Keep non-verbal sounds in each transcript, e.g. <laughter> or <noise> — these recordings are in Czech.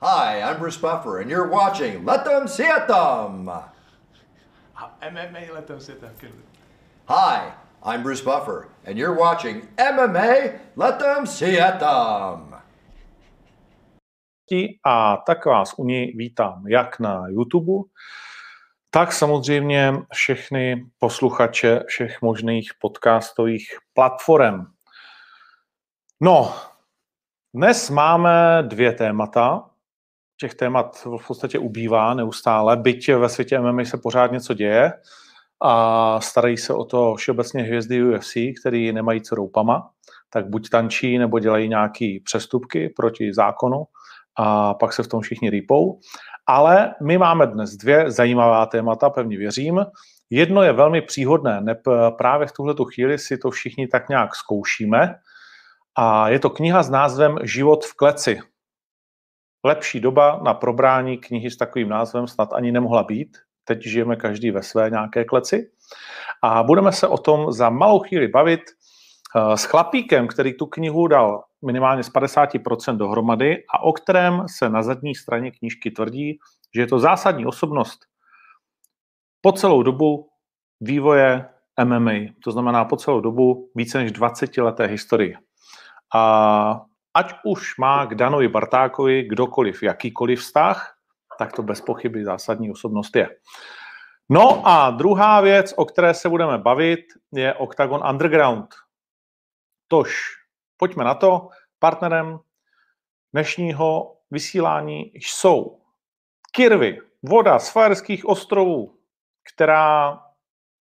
Hi, I'm Bruce Buffer, and you're watching Let Them See It Them. MMA Let Them See It Them. Hi, I'm Bruce Buffer, and you're watching MMA Let Them See It Them. A tak vás u něj vítám jak na YouTube, tak samozřejmě všechny posluchače všech možných podcastových platform. No, dnes máme dvě témata. Těch témat v podstatě ubývá neustále, byť ve světě MMA se pořád něco děje a starají se o to všeobecně hvězdy UFC, který nemají co roupama, tak buď tančí, nebo dělají nějaké přestupky proti zákonu a pak se v tom všichni rýpou. Ale my máme dnes dvě zajímavá témata, pevně věřím. Jedno je velmi příhodné, neb právě v tuhle chvíli si to všichni tak nějak zkoušíme. A je to kniha s názvem Život v kleci. Lepší doba na probrání knihy s takovým názvem snad ani nemohla být. Teď žijeme každý ve své nějaké kleci. A budeme se o tom za malou chvíli bavit eh, s chlapíkem, který tu knihu dal minimálně z 50% dohromady a o kterém se na zadní straně knížky tvrdí, že je to zásadní osobnost po celou dobu vývoje MMA, to znamená po celou dobu více než 20 leté historie. A ať už má k Danovi Bartákovi kdokoliv jakýkoliv vztah, tak to bez pochyby zásadní osobnost je. No a druhá věc, o které se budeme bavit, je Octagon Underground. Tož pojďme na to. Partnerem dnešního vysílání jsou Kirvy, voda z Fajerských ostrovů, která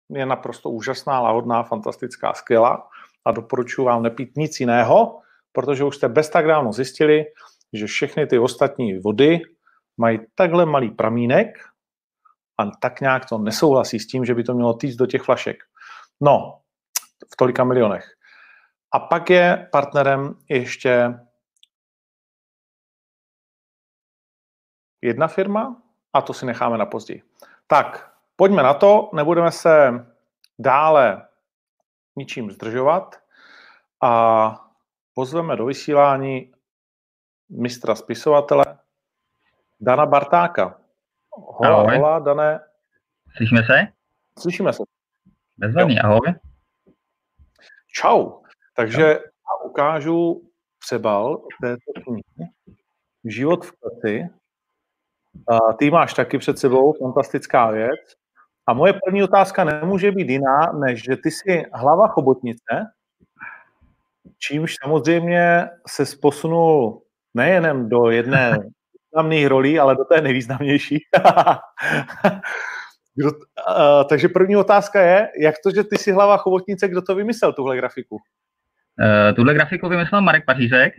je naprosto úžasná, lahodná, fantastická, skvělá a doporučuji vám nepít nic jiného, protože už jste bez tak dávno zjistili, že všechny ty ostatní vody mají takhle malý pramínek a tak nějak to nesouhlasí s tím, že by to mělo týct do těch flašek. No, v tolika milionech. A pak je partnerem ještě jedna firma a to si necháme na později. Tak, pojďme na to, nebudeme se dále ničím zdržovat a pozveme do vysílání mistra spisovatele Dana Bartáka. Hola, ahoj. hola, Dané. Slyšíme se? Slyšíme se. Bezvadný, ahoj. Čau. Takže já ukážu přebal této knihy Život v kleci. A ty máš taky před sebou, fantastická věc. A moje první otázka nemůže být jiná, než že ty jsi hlava chobotnice, čímž samozřejmě se posunul nejenom do jedné <laughs> významných rolí, ale do té nejvýznamnější. <laughs> kdo, uh, takže první otázka je, jak to, že ty jsi hlava chobotnice, kdo to vymyslel, tuhle grafiku? Uh, tuhle grafiku vymyslel Marek Pařízek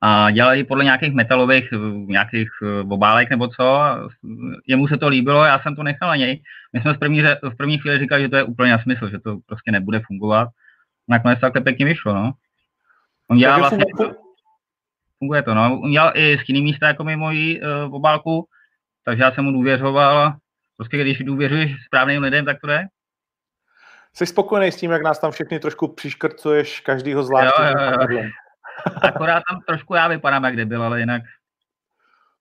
a dělal ji podle nějakých metalových nějakých obálek nebo co. Jemu se to líbilo, já jsem to nechal na něj. My jsme v první, v první chvíli říkali, že to je úplně smysl, že to prostě nebude fungovat. Nakonec to takhle pěkně vyšlo, no. On dělá vlastně, funguje to, no. On dělal i z jiný místa jako mimo jí uh, obálku, takže já jsem mu důvěřoval. Prostě když důvěřuješ správným lidem, tak to jde. Jsi spokojený s tím, jak nás tam všechny trošku přiškrcuješ každýho zvlášť? Jo, jo, jo. Akorát tam trošku já vypadám jak debil, ale jinak.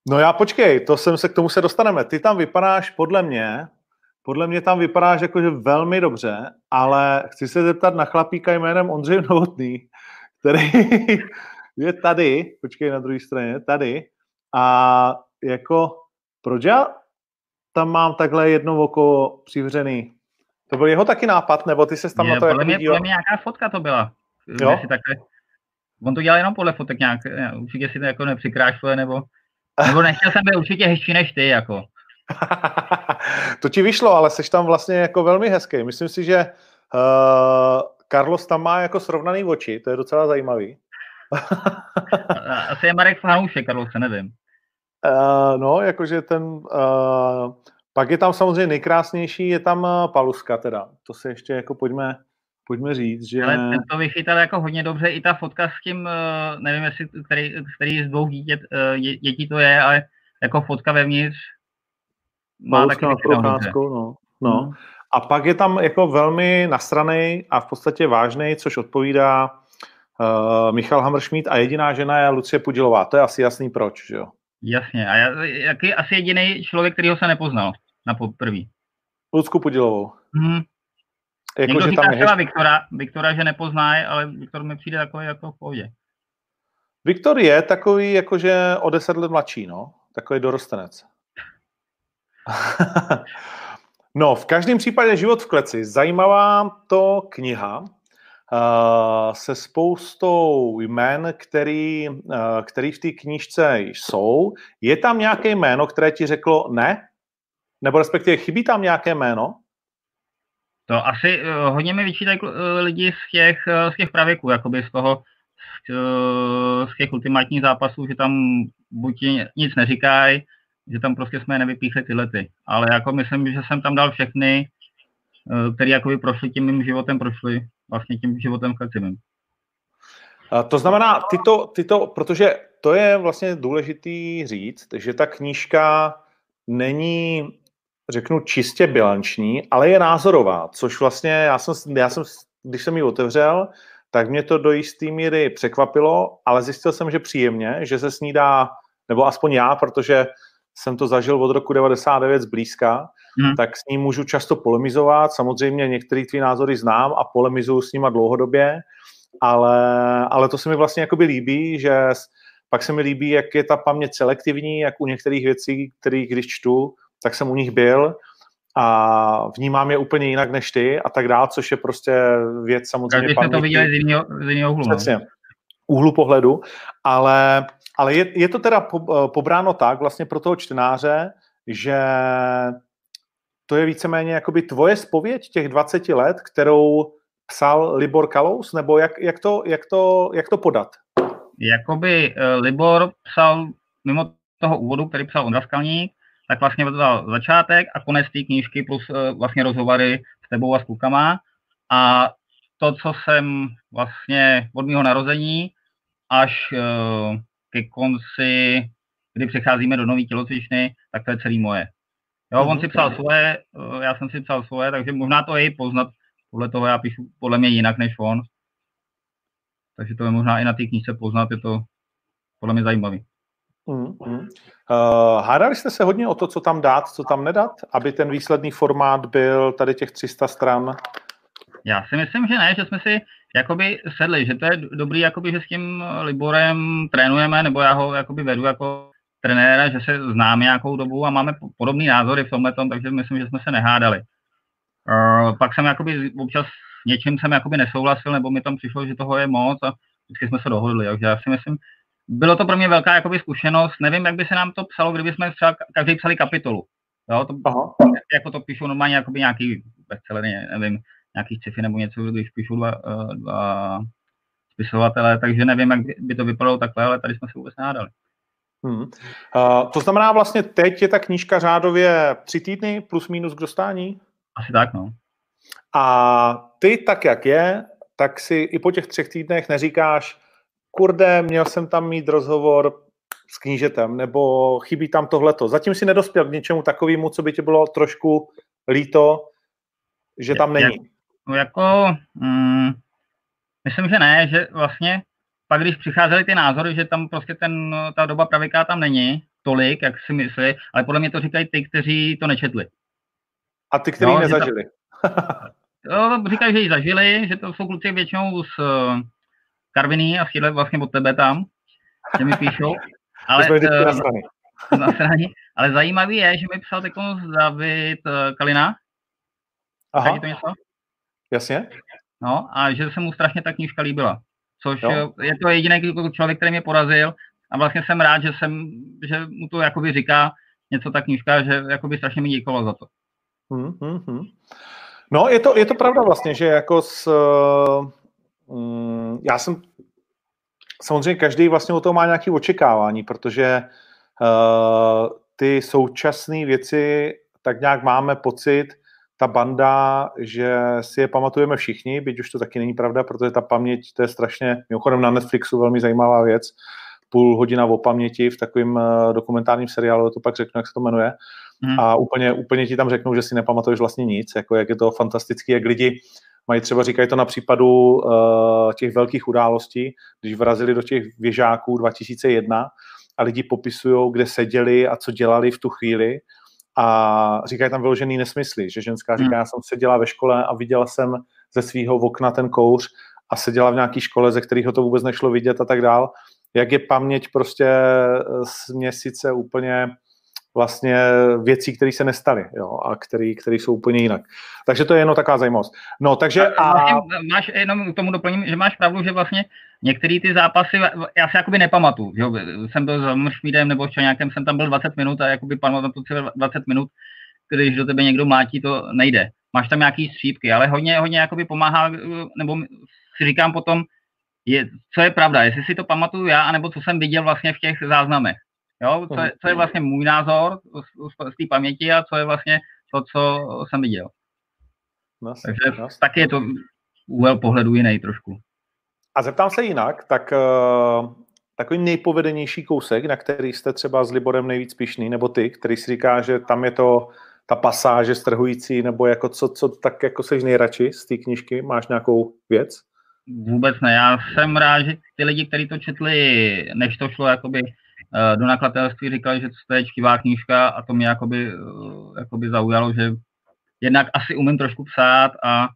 No já počkej, to jsem se k tomu se dostaneme. Ty tam vypadáš podle mě, podle mě tam vypadáš jakože velmi dobře, ale chci se zeptat na chlapíka jménem Ondřej Novotný, který <laughs> je tady, počkej na druhé straně, tady a jako proč já tam mám takhle jedno oko přivřený? To byl jeho taky nápad, nebo ty se tam je, na to podle jako mě, podle mě nějaká fotka to byla. Jo? Si takhle, on to dělal jenom podle fotek nějak, určitě si to jako nepřikrášluje, nebo, nebo nechtěl jsem být určitě hezčí než ty, jako. <laughs> to ti vyšlo, ale jsi tam vlastně jako velmi hezký. Myslím si, že uh, Carlos tam má jako srovnaný oči, to je docela zajímavý. <laughs> Asi je Marek fanoušek, Carlos, se nevím. Uh, no, jakože ten... Uh, pak je tam samozřejmě nejkrásnější, je tam Paluska teda. To se ještě jako pojďme, pojďme říct, že... Ale ten to vychytal jako hodně dobře, i ta fotka s tím, nevím, jestli, který, který z dvou dítět, dětí to je, ale jako fotka vevnitř má taky no. no. Hmm. A pak je tam jako velmi nasranej a v podstatě vážný, což odpovídá uh, Michal Hammerschmidt a jediná žena je Lucie Pudilová. To je asi jasný proč, že jo? Jasně. A já, jaký asi jediný člověk, který ho se nepoznal na poprví? Lucku Podilovou. Hmm. Jako, Někdo že říká tam je třeba hashtag- Viktora, Viktora, že nepozná, ale Viktor mi přijde takový jako v pohodě. Viktor je takový, jakože o deset let mladší, no. Takový dorostenec. <laughs> no, v každém případě Život v kleci. Zajímavá to kniha uh, se spoustou jmen, který, uh, který v té knížce jsou. Je tam nějaké jméno, které ti řeklo ne? Nebo respektive chybí tam nějaké jméno? To asi uh, hodně mi vyčítají uh, lidi z těch, uh, z těch pravěků, jakoby z toho, z, těch ultimátních zápasů, že tam buď nic neříkají, že tam prostě jsme nevypíchli tyhle ty. Ale jako myslím, že jsem tam dal všechny, uh, který jakoby prošli tím mým životem, prošli vlastně tím životem. Uh, to znamená, tyto, tyto, protože to je vlastně důležitý říct, že ta knížka není řeknu čistě bilanční, ale je názorová, což vlastně já jsem, já jsem když jsem ji otevřel, tak mě to do jisté míry překvapilo, ale zjistil jsem, že příjemně, že se s ní dá, nebo aspoň já, protože jsem to zažil od roku 99 zblízka, hmm. tak s ní můžu často polemizovat. Samozřejmě některé tvý názory znám a polemizuju s nima dlouhodobě, ale, ale to se mi vlastně jakoby líbí, že pak se mi líbí, jak je ta paměť selektivní, jak u některých věcí, kterých když čtu, tak jsem u nich byl a vnímám je úplně jinak než ty a tak dál, což je prostě věc samozřejmě Když jsme to viděli z jiného, z jiného úhlu. Přesně, úhlu pohledu, ale, ale je, je to teda po, pobráno tak vlastně pro toho čtenáře, že to je víceméně jakoby tvoje spověď těch 20 let, kterou psal Libor Kalous, nebo jak, jak, to, jak, to, jak to podat? Jakoby uh, Libor psal mimo toho úvodu, který psal Ondra Skalník, tak vlastně dal začátek a konec té knížky plus uh, vlastně rozhovory s tebou a s klukama. A to, co jsem vlastně od mého narození až uh, ke konci, kdy přecházíme do nové tělocvičny, tak to je celý moje. Jo, on si psal svoje, uh, já jsem si psal svoje, takže možná to je i poznat, podle toho já píšu podle mě jinak než on. Takže to je možná i na té knížce poznat, je to podle mě zajímavý. Mm, mm. Uh, hádali jste se hodně o to, co tam dát, co tam nedat, aby ten výsledný formát byl tady těch 300 stran? Já si myslím, že ne, že jsme si jakoby sedli, že to je dobrý, jakoby, že s tím Liborem trénujeme, nebo já ho jakoby vedu jako trenéra, že se známe nějakou dobu a máme podobné názory v tomhle tom, takže myslím, že jsme se nehádali. Uh, pak jsem jakoby občas něčím jsem jakoby nesouhlasil, nebo mi tam přišlo, že toho je moc a vždycky jsme se dohodli. Takže já si myslím, bylo to pro mě velká jakoby zkušenost. Nevím, jak by se nám to psalo, kdyby jsme třeba každý psali kapitolu. Jo, to, Aha. jako to píšu normálně jakoby nějaký bestsellery, nevím, nějaký sci-fi nebo něco, když píšu dva, dva spisovatele, takže nevím, jak by to vypadalo takhle, ale tady jsme se vůbec nádali. Hmm. Uh, to znamená vlastně teď je ta knížka řádově tři týdny plus minus k dostání? Asi tak, no. A ty tak, jak je, tak si i po těch třech týdnech neříkáš, kurde, měl jsem tam mít rozhovor s knížetem, nebo chybí tam tohleto. Zatím si nedospěl k něčemu takovému, co by ti bylo trošku líto, že tam není. No jako, mm, myslím, že ne, že vlastně pak, když přicházely ty názory, že tam prostě ten, ta doba praviká tam není tolik, jak si myslí, ale podle mě to říkají ty, kteří to nečetli. A ty, kteří no, nezažili. <laughs> jo, říkají, že ji zažili, že to jsou kluci většinou z uh, Karviní a chvíle vlastně od tebe tam, že mi píšou. <laughs> Ale, uh, na straně. Ale zajímavý je, že mi psal takový David uh, Kalina. Aha. to něco? Jasně. No a že se mu strašně ta knížka líbila. Což jo. je to jediný člověk, který mě porazil a vlastně jsem rád, že, jsem, že mu to jakoby říká něco ta knížka, že jakoby strašně mi děkoval za to. Hmm, hmm, hmm. No, je to, je to pravda vlastně, že jako s, um, já jsem, samozřejmě každý vlastně o toho má nějaké očekávání, protože uh, ty současné věci tak nějak máme pocit, ta banda, že si je pamatujeme všichni, byť už to taky není pravda, protože ta paměť, to je strašně, mimochodem na Netflixu velmi zajímavá věc, půl hodina o paměti v takovém uh, dokumentárním seriálu, to pak řeknu, jak se to jmenuje, Hmm. A úplně, úplně ti tam řeknou, že si nepamatuješ vlastně nic, jako jak je to fantastický, jak lidi mají třeba, říkají to na případu uh, těch velkých událostí, když vrazili do těch věžáků 2001 a lidi popisují, kde seděli a co dělali v tu chvíli a říkají tam vyložený nesmysly, že ženská říká, hmm. já jsem seděla ve škole a viděla jsem ze svého okna ten kouř a seděla v nějaké škole, ze kterého to vůbec nešlo vidět a tak dál. Jak je paměť prostě z měsíce úplně vlastně věcí, které se nestaly jo, a které jsou úplně jinak. Takže to je jenom taková zajímavost. No, takže a... Vlastně máš, jenom k tomu doplním, že máš pravdu, že vlastně některé ty zápasy, já si jakoby nepamatuju, že jsem byl za Mršmídem nebo v nějakém, jsem tam byl 20 minut a jakoby pamatuju si 20 minut, když do tebe někdo mlátí, to nejde. Máš tam nějaký střípky, ale hodně, hodně jakoby pomáhá, nebo si říkám potom, je, co je pravda, jestli si to pamatuju já, anebo co jsem viděl vlastně v těch záznamech. Jo, co je, co je vlastně můj názor z, z té paměti a co je vlastně to, co jsem viděl. Nas, Takže nas. taky je to úhel pohledu jiný trošku. A zeptám se jinak, tak uh, takový nejpovedenější kousek, na který jste třeba s Liborem nejvíc pišný, nebo ty, který si říká, že tam je to ta pasáže strhující, nebo jako co, co tak jako seš nejradši z té knižky? Máš nějakou věc? Vůbec ne. Já jsem rád, že ty lidi, kteří to četli, než to šlo jakoby do nakladatelství říkali, že to je čtivá knížka a to mě jakoby, eh, jakoby zaujalo, že jednak asi umím trošku psát a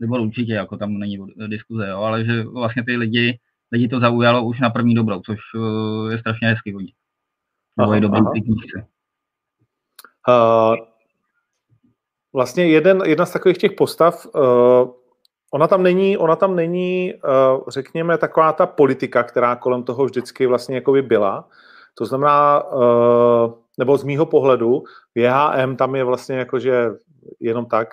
nebo určitě, jako tam není diskuze, jo, ale že vlastně ty lidi, lidi to zaujalo už na první dobrou, což eh, je strašně hezký hodně. Nebo je dobrý ty knížce. Uh, vlastně jeden, jedna z takových těch postav, uh, ona tam není, ona tam není, uh, řekněme, taková ta politika, která kolem toho vždycky vlastně jakoby byla, to znamená, eh, nebo z mýho pohledu, JHM tam je vlastně jakože jenom tak,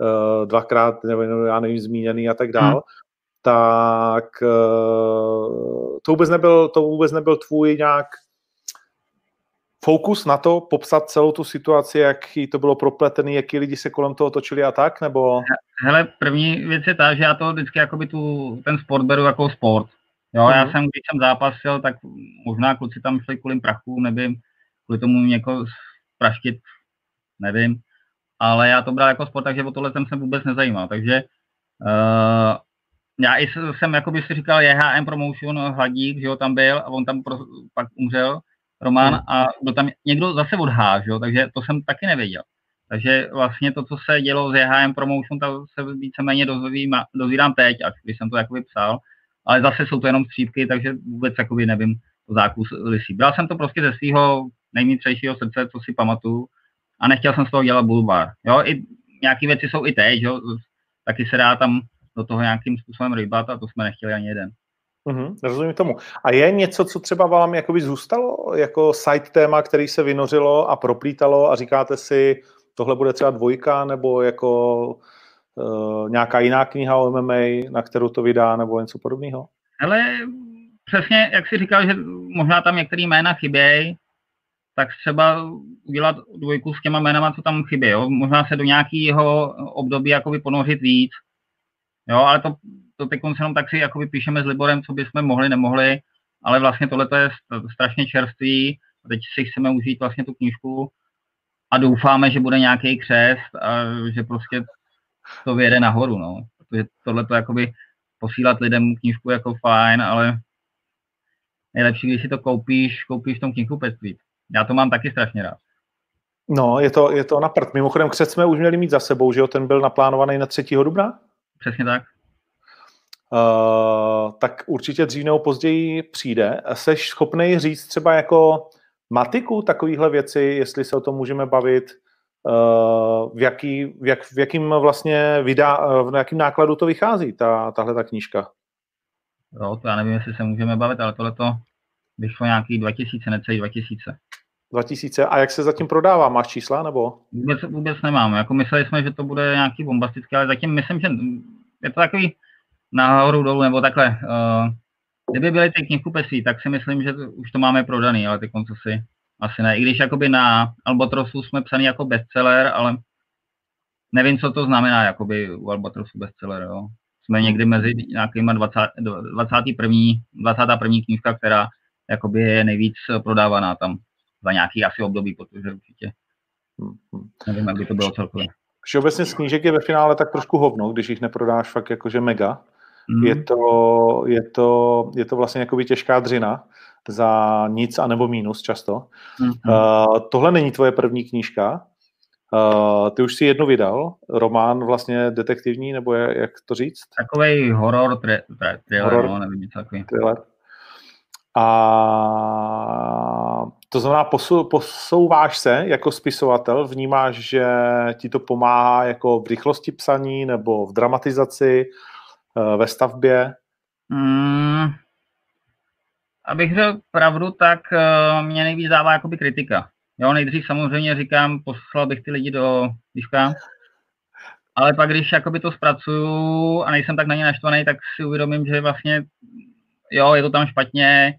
eh, dvakrát, nebo já nevím, zmíněný a tak dál, hmm. tak eh, to vůbec, nebyl, to vůbec nebyl tvůj nějak fokus na to, popsat celou tu situaci, jak to bylo propletený, jaký lidi se kolem toho točili a tak, nebo? Hele, první věc je ta, že já to vždycky jakoby tu, ten sport beru jako sport. Jo, já mhm. jsem, když jsem zápasil, tak možná kluci tam šli kvůli prachu, nevím, kvůli tomu někoho praštit, nevím, ale já to bral jako sport, takže o tohle jsem se vůbec nezajímal, takže uh, já jsem jakoby si říkal JHM Promotion Hladík, že jo, tam byl a on tam pro, pak umřel, Roman, mm. a byl tam někdo zase odháž, jo, takže to jsem taky nevěděl. Takže vlastně to, co se dělo s JHM Promotion, to se víceméně dozvím, dozvídám teď, až když jsem to jakoby psal, ale zase jsou to jenom střípky, takže vůbec jakoby nevím to zákus lisí. Bral jsem to prostě ze svého nejmítřejšího srdce, co si pamatuju, a nechtěl jsem z toho dělat bulbar. Jo, i nějaké věci jsou i teď, jo, taky se dá tam do toho nějakým způsobem rybat a to jsme nechtěli ani jeden. Mm-hmm, rozumím tomu. A je něco, co třeba vám jakoby zůstalo jako side téma, který se vynořilo a proplítalo a říkáte si, tohle bude třeba dvojka, nebo jako uh, nějaká jiná kniha o MMA, na kterou to vydá, nebo něco podobného? Ale přesně, jak si říkal, že možná tam některé jména chybějí, tak třeba udělat dvojku s těma jménama, co tam chybí. Jo? Možná se do nějakého období jakoby ponořit víc. Jo, ale to, to teď jenom tak si jakoby píšeme s Liborem, co bychom mohli, nemohli, ale vlastně tohle je strašně čerstvý. Teď si chceme užít vlastně tu knížku a doufáme, že bude nějaký křest a že prostě to vyjede nahoru, no. Protože tohle to jakoby posílat lidem knížku jako fajn, ale nejlepší, když si to koupíš, koupíš v tom knihkupectví. Já to mám taky strašně rád. No, je to, je to na prd. Mimochodem, křet jsme už měli mít za sebou, že jo? Ten byl naplánovaný na 3. dubna? Přesně tak. Uh, tak určitě dřív nebo později přijde. Seš schopný říct třeba jako matiku takovýchhle věci, jestli se o tom můžeme bavit, v, jaký, v, jak, v jakým vlastně vydá, v jakým nákladu to vychází, ta, tahle ta knížka? Jo, to já nevím, jestli se můžeme bavit, ale tohle to vyšlo nějaký 2000, necelý 2000. 2000. A jak se zatím prodává? Máš čísla nebo? Vůbec, vůbec nemám. Jako mysleli jsme, že to bude nějaký bombastický, ale zatím myslím, že je to takový nahoru dolů nebo takhle. Uh, kdyby byly ty knihkupectví, tak si myslím, že to, už to máme prodaný, ale ty konce si asi ne. I když jakoby na Albatrosu jsme psaný jako bestseller, ale nevím, co to znamená jakoby u Albatrosu bestseller, jo. Jsme někdy mezi nějakýma 20, 21. 21. knížka, která jakoby je nejvíc prodávaná tam za nějaký asi období, protože určitě nevím, jak by to bylo celkově. Všeobecně z knížek je ve finále tak trošku hovno, když jich neprodáš fakt jakože mega. Mm. Je, to, je, to, je to vlastně jako těžká dřina za nic a nebo mínus často. Mm-hmm. Uh, tohle není tvoje první knížka. Uh, ty už si jednu vydal, román vlastně detektivní, nebo je, jak to říct? Takový horor, tre, tre, thriller, horor, no, nevím, takový. Thriller. A to znamená, posou, posouváš se jako spisovatel, vnímáš, že ti to pomáhá jako v rychlosti psaní nebo v dramatizaci, eh, ve stavbě? Mm, abych řekl pravdu, tak uh, mě nejvíc dává jakoby kritika. Jo, nejdřív samozřejmě říkám, poslal bych ty lidi do výška, ale pak, když jakoby to zpracuju a nejsem tak na ně naštvaný, tak si uvědomím, že vlastně, jo, je to tam špatně,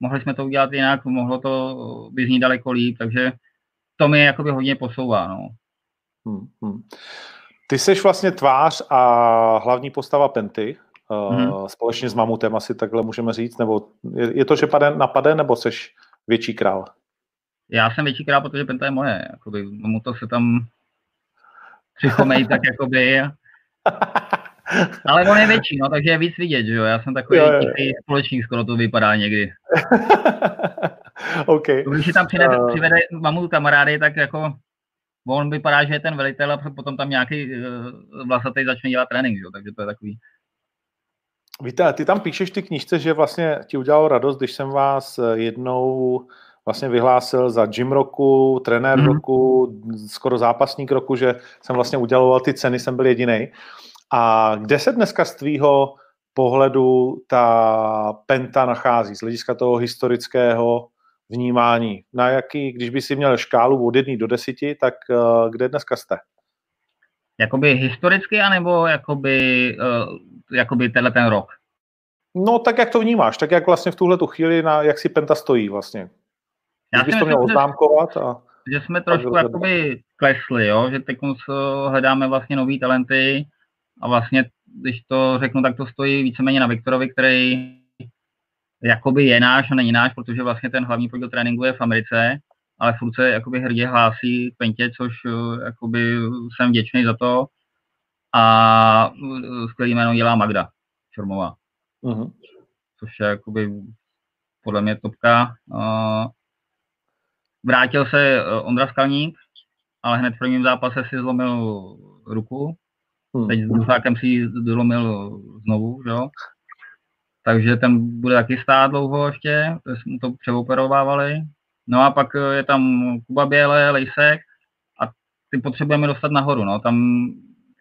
mohli jsme to udělat jinak, mohlo to by z ní daleko líp, takže to mi jakoby hodně posouvá, no. Hmm, hmm. Ty jsi vlastně tvář a hlavní postava Penty, hmm. společně s Mamutem asi takhle můžeme říct, nebo je, je to, že pade, napade, nebo jsi větší král? Já jsem větší král, protože Penta je moje, jakoby Mamuto se tam přichomej <laughs> tak jakoby Ale on je větší, no, takže je víc vidět, že jo. Já jsem takový jo, jo. tichý společník, skoro to vypadá někdy. <laughs> okay. Když si tam přivede, uh... přivede mamu kamarády, tak jako on vypadá, že je ten velitel a potom tam nějaký uh, vlasatý začne dělat trénink, že jo, takže to je takový. Víte, ty tam píšeš ty knížce, že vlastně ti udělalo radost, když jsem vás eh, jednou vlastně vyhlásil za gym roku, trenér mm-hmm. roku, skoro zápasník roku, že jsem vlastně udělal ty ceny, jsem byl jediný. A kde se dneska z tvýho pohledu ta penta nachází z hlediska toho historického vnímání? Na jaký, když by si měl škálu od jedné do deseti, tak uh, kde dneska jste? Jakoby historicky, anebo jakoby, uh, jakoby tenhle ten rok? No tak jak to vnímáš, tak jak vlastně v tuhle tu chvíli, na, jak si Penta stojí vlastně? Já bys to měl oznámkovat? A, že jsme trošku jakoby klesli, jo? že teď hledáme vlastně nový talenty, a vlastně, když to řeknu, tak to stojí víceméně na Viktorovi, který jakoby je náš a není náš, protože vlastně ten hlavní podíl tréninku je v Americe, ale furt se jakoby hrdě hlásí Pentě, což eh, jakoby jsem vděčný za to. A eh, skvělý jméno dělá Magda Šormová. Uh-huh. Což je jakoby podle mě topka. Vrátil se Ondra Skalník, ale hned v prvním zápase si zlomil ruku, Hmm. Teď s Dusákem si ji dolomil znovu, jo. Takže ten bude taky stát dlouho ještě, to jsme to přeoperovávali. No a pak je tam Kuba Běle, Lejsek a ty potřebujeme dostat nahoru, no. Tam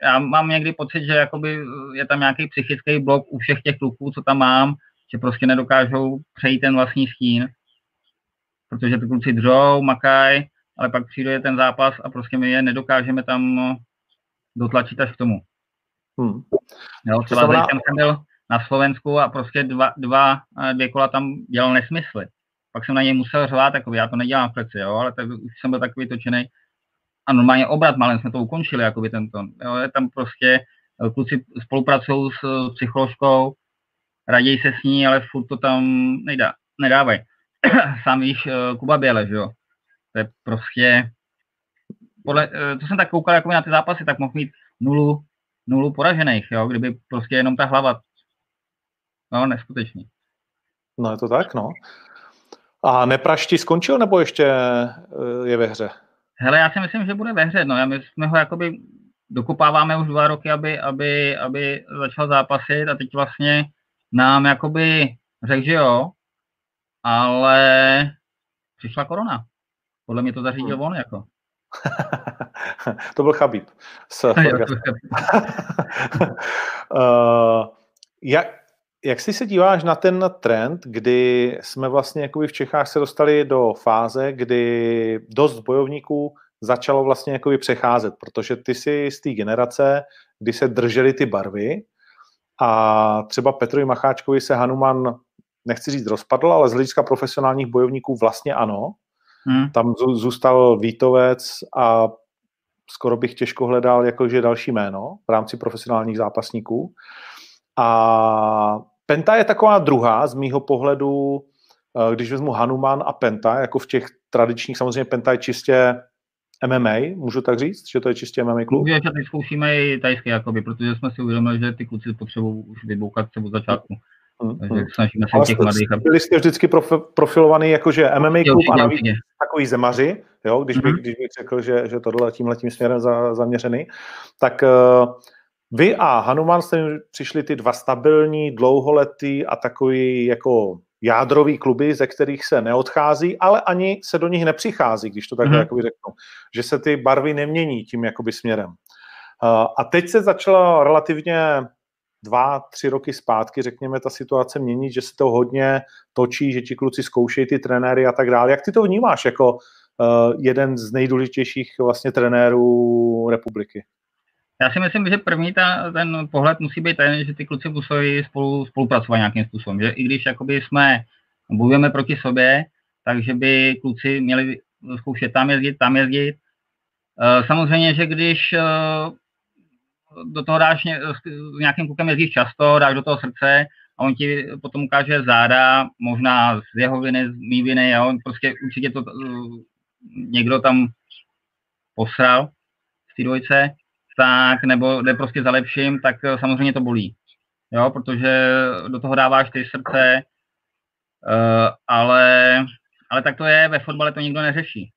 já mám někdy pocit, že jakoby je tam nějaký psychický blok u všech těch kluků, co tam mám, že prostě nedokážou přejít ten vlastní stín, protože ty kluci dřou, makaj, ale pak přijde ten zápas a prostě my je nedokážeme tam dotlačit až k tomu. Hmm. Jo, třeba znamená... jsem byl na Slovensku a prostě dva, dva, dvě kola tam dělal nesmysly. Pak jsem na něj musel řvát, takový, já to nedělám v kleci, jo, ale tak už jsem byl takový točený. A normálně obrat malem jsme to ukončili, jakoby tento. Jo, je tam prostě, eh, kluci spolupracují s eh, psycholožkou, raději se s ní, ale furt to tam nejdá, nedávají. <clears throat> Sám víš, eh, Kuba Běle, že jo. To je prostě, podle, to jsem tak koukal jako na ty zápasy, tak mohl mít nulu, nulu poražených, jo, kdyby prostě jenom ta hlava. No, neskutečný. No je to tak, no. A Neprašti skončil, nebo ještě je ve hře? Hele, já si myslím, že bude ve hře, no. My jsme ho jakoby dokupáváme už dva roky, aby, aby, aby začal zápasit a teď vlastně nám jakoby řekl, že jo, ale přišla korona. Podle mě to zařídil hmm. on jako. <laughs> to byl Chabib. S <laughs> uh, <laughs> jak, jak si se díváš na ten trend, kdy jsme vlastně jakoby v Čechách se dostali do fáze, kdy dost bojovníků začalo vlastně jakoby přecházet, protože ty jsi z té generace, kdy se držely ty barvy a třeba Petrovi Macháčkovi se Hanuman, nechci říct rozpadl, ale z hlediska profesionálních bojovníků vlastně ano, Hmm. Tam zůstal Vítovec a skoro bych těžko hledal jakože další jméno v rámci profesionálních zápasníků. A Penta je taková druhá z mýho pohledu, eh, když vezmu Hanuman a Penta, jako v těch tradičních, samozřejmě Penta je čistě MMA, můžu tak říct, že to je čistě MMA klub? Že teď zkoušíme i tajské, jakoby, protože jsme si uvědomili, že ty kluci potřebují už vyboukat se od začátku. Hmm, Takže hmm. snažíme se Ale těch mladých. byli jste vždycky profi, profilovaný jakože MMA klub a navíc takový zemaři, jo, když, bych, Mhm. když bych řekl, že, že tohle tímhle tím směrem za, zaměřený, tak uh, vy a Hanuman jste přišli ty dva stabilní, dlouholetý a takový jako jádrový kluby, ze kterých se neodchází, ale ani se do nich nepřichází, když to takhle Mhm. jakoby řeknu. Že se ty barvy nemění tím jakoby směrem. A teď se začala relativně dva, tři roky zpátky, řekněme, ta situace měnit, že se to hodně točí, že ti kluci zkoušejí ty trenéry a tak dále. Jak ty to vnímáš jako uh, jeden z nejdůležitějších vlastně trenérů republiky? Já si myslím, že první ta, ten pohled musí být ten, že ty kluci musí spolu, spolupracovat nějakým způsobem. Že i když jakoby jsme bojujeme proti sobě, takže by kluci měli zkoušet tam jezdit, tam jezdit. Eh, Samozřejmě, že když eh, do toho dáš s nějakým klukem jezdíš často, dáš do toho srdce a on ti potom ukáže záda, možná z jeho viny, z mý viny, jo, prostě určitě to eh, někdo tam posral v té dvojce, tak nebo jde prostě za lepším, tak eh, samozřejmě to bolí. Jo, protože do toho dáváš ty srdce, uh, ale, ale tak to je, ve fotbale to nikdo neřeší.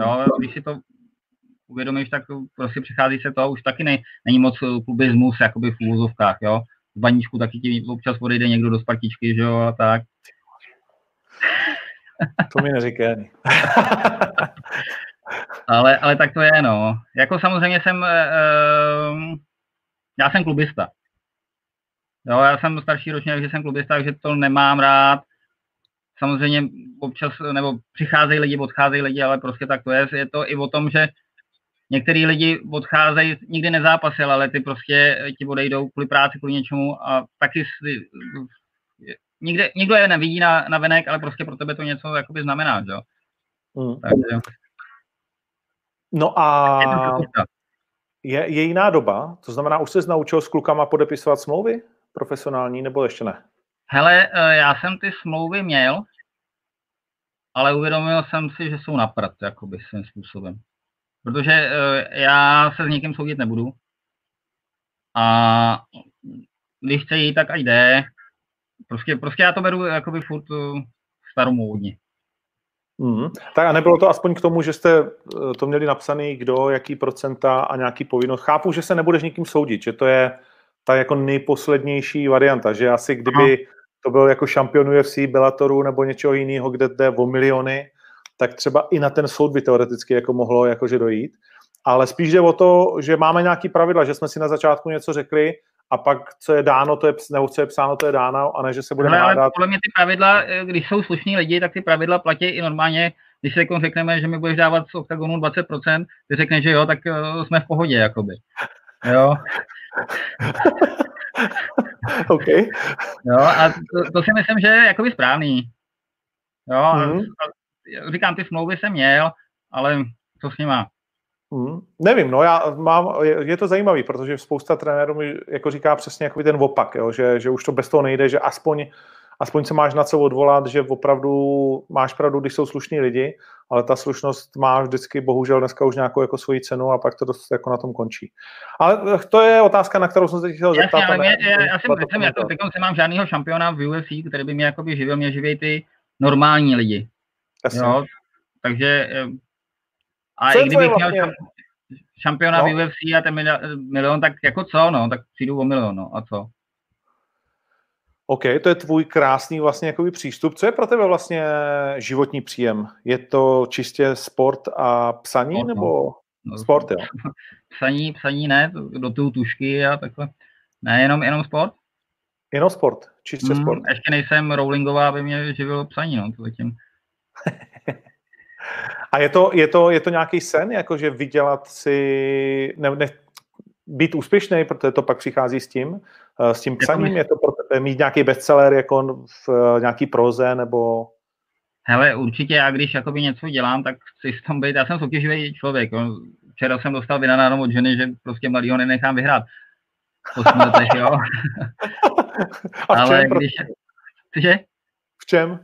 Jo, když si to uvědomíš, tak prostě přichází se to, už taky ne, není moc klubismus, jakoby v úvozovkách, jo. V baníčku taky ti občas odejde někdo do Spartičky, že jo, a tak. To mi neříká. <laughs> ale, ale tak to je, no. Jako samozřejmě jsem, uh, já jsem klubista. Jo, já jsem starší ročník, takže jsem klubista, takže to nemám rád. Samozřejmě občas, nebo přicházejí lidi, odcházejí lidi, ale prostě tak to je. Je to i o tom, že některý lidi odcházejí, nikdy nezápasil, ale ty prostě ti odejdou kvůli práci, kvůli něčemu a taky si, nikde, nikdo je nevidí na, na venek, ale prostě pro tebe to něco jakoby znamená, jo. Hmm. Takže No a je je, jiná doba? To znamená, už se naučil s klukama podepisovat smlouvy profesionální, nebo ještě ne? Hele, eh, já jsem ty smlouvy měl, ale uvědomil jsem si, že jsou na prd, jakoby svým způsobem. Protože eh, já se s někým soudit nebudu. A když chce jít, tak ať jde. Prostě, prostě já to beru jakoby furt eh, staromódně. Mm. Tak a nebylo to aspoň k tomu, že jste eh, to měli napsaný, kdo, jaký procenta a nějaký povinnost. Chápu, že se nebudeš nikým soudit, že to je ta jako nejposlednější varianta, že asi kdyby to byl jako šampion UFC, Bellatoru nebo něčeho jiného, kde jde o miliony, tak třeba i na ten soud by teoreticky jako mohlo jakože dojít. Ale spíš jde o to, že máme nějaký pravidla, že jsme si na začátku něco řekli a pak, co je dáno, to je, nebo co je psáno, to je dáno, a ne, že se Ale, ale hádat. podle mě ty pravidla, eh, když jsou slušní lidi, tak ty pravidla platí i normálně. Když se řekneme, že mi budeš dávat z oktagonu 20%, ty řekneš, že jo, tak uh, jsme v pohodě, jakoby. Jo, <laughs> OK. jo a to, to, si myslím, že je jakoby správný. Jo, a, Mhm. a říkám, ty smlouvy jsem měl, ale co s nima? Hmm. Nevím, no já mám, je, je to zajímavý, protože spousta trenérů mi jako říká přesně jako ten opak, jo, že, že už to bez toho nejde, že aspoň, aspoň se máš na co odvolat, že opravdu máš pravdu, když jsou slušní lidi, ale ta slušnost má vždycky bohužel dneska už nějakou jako svoji cenu a pak to dost jako na tom končí. Ale eh, to je otázka, na kterou jsem se chtěl zeptat. Jasně, ale mě, ne- já, já, jsem, to jsem, já to, teď nemám žádného šampiona v UFC, který by mě jakoby živil, mě živí ty normální lidi. Jasně. Jo, takže eh, a Co i kdybych měl vlastně- šam- šampiona No. UFC a ten mili- milion, tak jako co, no, tak přijdu o milion, no, a co? OK, to je tvůj krásný vlastně jakoby přístup. Co je pro tebe vlastně životní příjem? Je to čistě sport a psaní, Sport, no. nebo no sport, jo? <laughs> Psaní, psaní ne, do tu tušky a takhle. Ne, jenom, jenom sport. Jenom sport, čistě Mm, sport. ještě nejsem rollingová, aby mě živilo psaní, no, to zatím. <laughs> A je to, je to, je to nějaký sen, jakože vydělat si, ne, ne, být úspěšný, protože to pak přichází s tím, eh, s tím psaním, je to pro tebe mít nějaký bestseller jako v eh, nějaký proze, nebo... Hele, určitě já když jakoby něco dělám, tak chci v tom být, já jsem soutěživý člověk. Jo. Včera jsem dostal vynadáno od ženy, že prostě mladýho nenechám vyhrát. Letech, jo. <laughs> A v čem? Ale když, cože? V čem?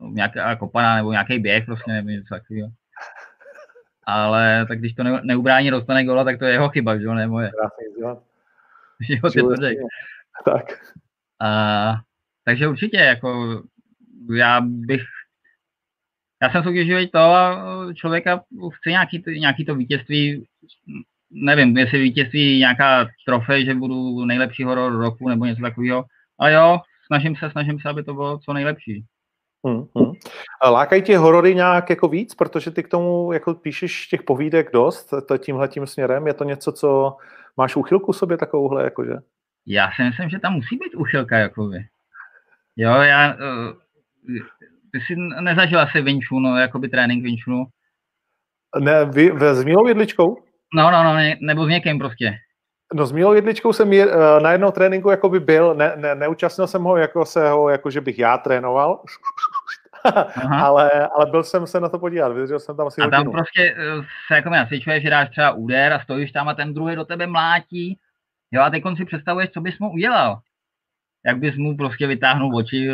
Nějaká kopaná nebo nějaký běh, prostě nevím, něco takového. Ale tak když to ne, neubrání dostane gola, tak to je jeho chyba, že jo, ne moje. Krásný dělat. Život je tvrdý. Tak. Uh, takže určitě, jako já bych já jsem soutěživý to a člověka chce nějaký, nějaký to vítězství, nevím, jestli vítězství nějaká trofej, že budu nejlepší horor roku nebo něco takového, ale jo, snažím se, snažím se, aby to bylo co nejlepší. Hmm, hmm. Lákají tě horory nějak jako víc, protože ty k tomu jako píšeš těch povídek dost, to tímhle tím směrem, je to něco, co máš úchylku sobě takovouhle, jakože? Já si myslím, že tam musí být úchylka, jakoby. Jo, já, uh, ty jsi nezažil asi Vinču, no, jakoby trénink Vinču. Ne, vy, s Mílou Jedličkou? No, no, no, ne, nebo s někým prostě. No s Mílou Jedličkou jsem je, na jednom tréninku jako by byl, ne, ne, neúčastnil jsem ho, jako se ho, jako že bych já trénoval, <laughs> ale, ale byl jsem se na to podívat, viděl jsem tam asi A tam hodinu. prostě eh, se jako nasvědčuje, že dáš třeba úder a stojíš tam a ten druhý do tebe mlátí, jo a teď si představuješ, co bys mu udělal. Jak bys mu prostě vytáhnul oči,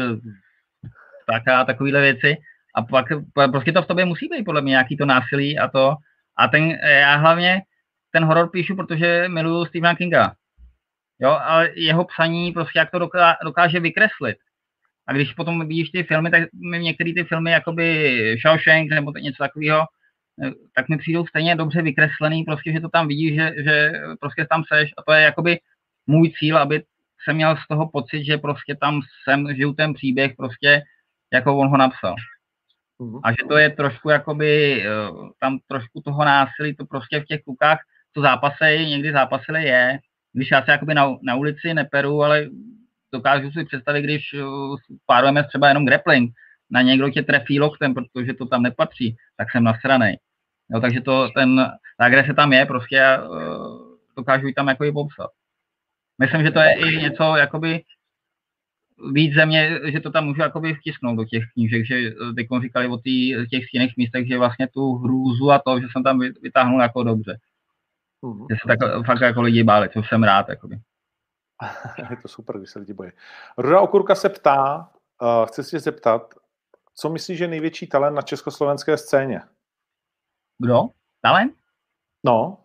tak a takovéhle věci. A pak prostě to v tobě musí být podle mě nějaký to násilí a to. A ten, já hlavně ten horor píšu, protože miluju Stephena Kinga. Jo, ale jeho psaní prostě jak to dokáže vykreslit. A když potom vidíš ty filmy, tak mi některé ty filmy, jakoby Shawshank nebo něco takového, tak mi přijdou stejně dobře vykreslený, prostě, že to tam vidíš, že, že prostě tam seš a to je jakoby můj cíl, aby jsem měl z toho pocit, že prostě tam jsem, žiju ten příběh prostě jako on ho napsal. Uh-huh. A že to je trošku jakoby, eh, tam trošku toho násilí, to prostě v těch klukách, co zápasej, někdy zápasili je, když já se jakoby na, na ulici neperu, ale dokážu si představit, když eh, párujeme třeba jenom grappling, na někdo tě trefí loktem, protože to tam nepatří, tak jsem nasranej. Jo, takže to, ten, ta agrese tam je, prostě uh, dokážu ji tam jako i popsat. Myslím, že to je i něco, jakoby, víc země, že to tam můžu jakoby vtisknout do těch knížek, že eh, teď říkali o tý, těch stejných místech, že vlastně tu hrůzu a to, že jsem tam vytáhnul jako dobře. Uh-huh. Že se tak fakt jako lidi báli, což jsem rád. Jakoby. <laughs> Je to super, když se lidi bojí. Ruda Okurka se ptá, uh, chci se zeptat, co myslíš, že je největší talent na československé scéně? Kdo? Talent? No.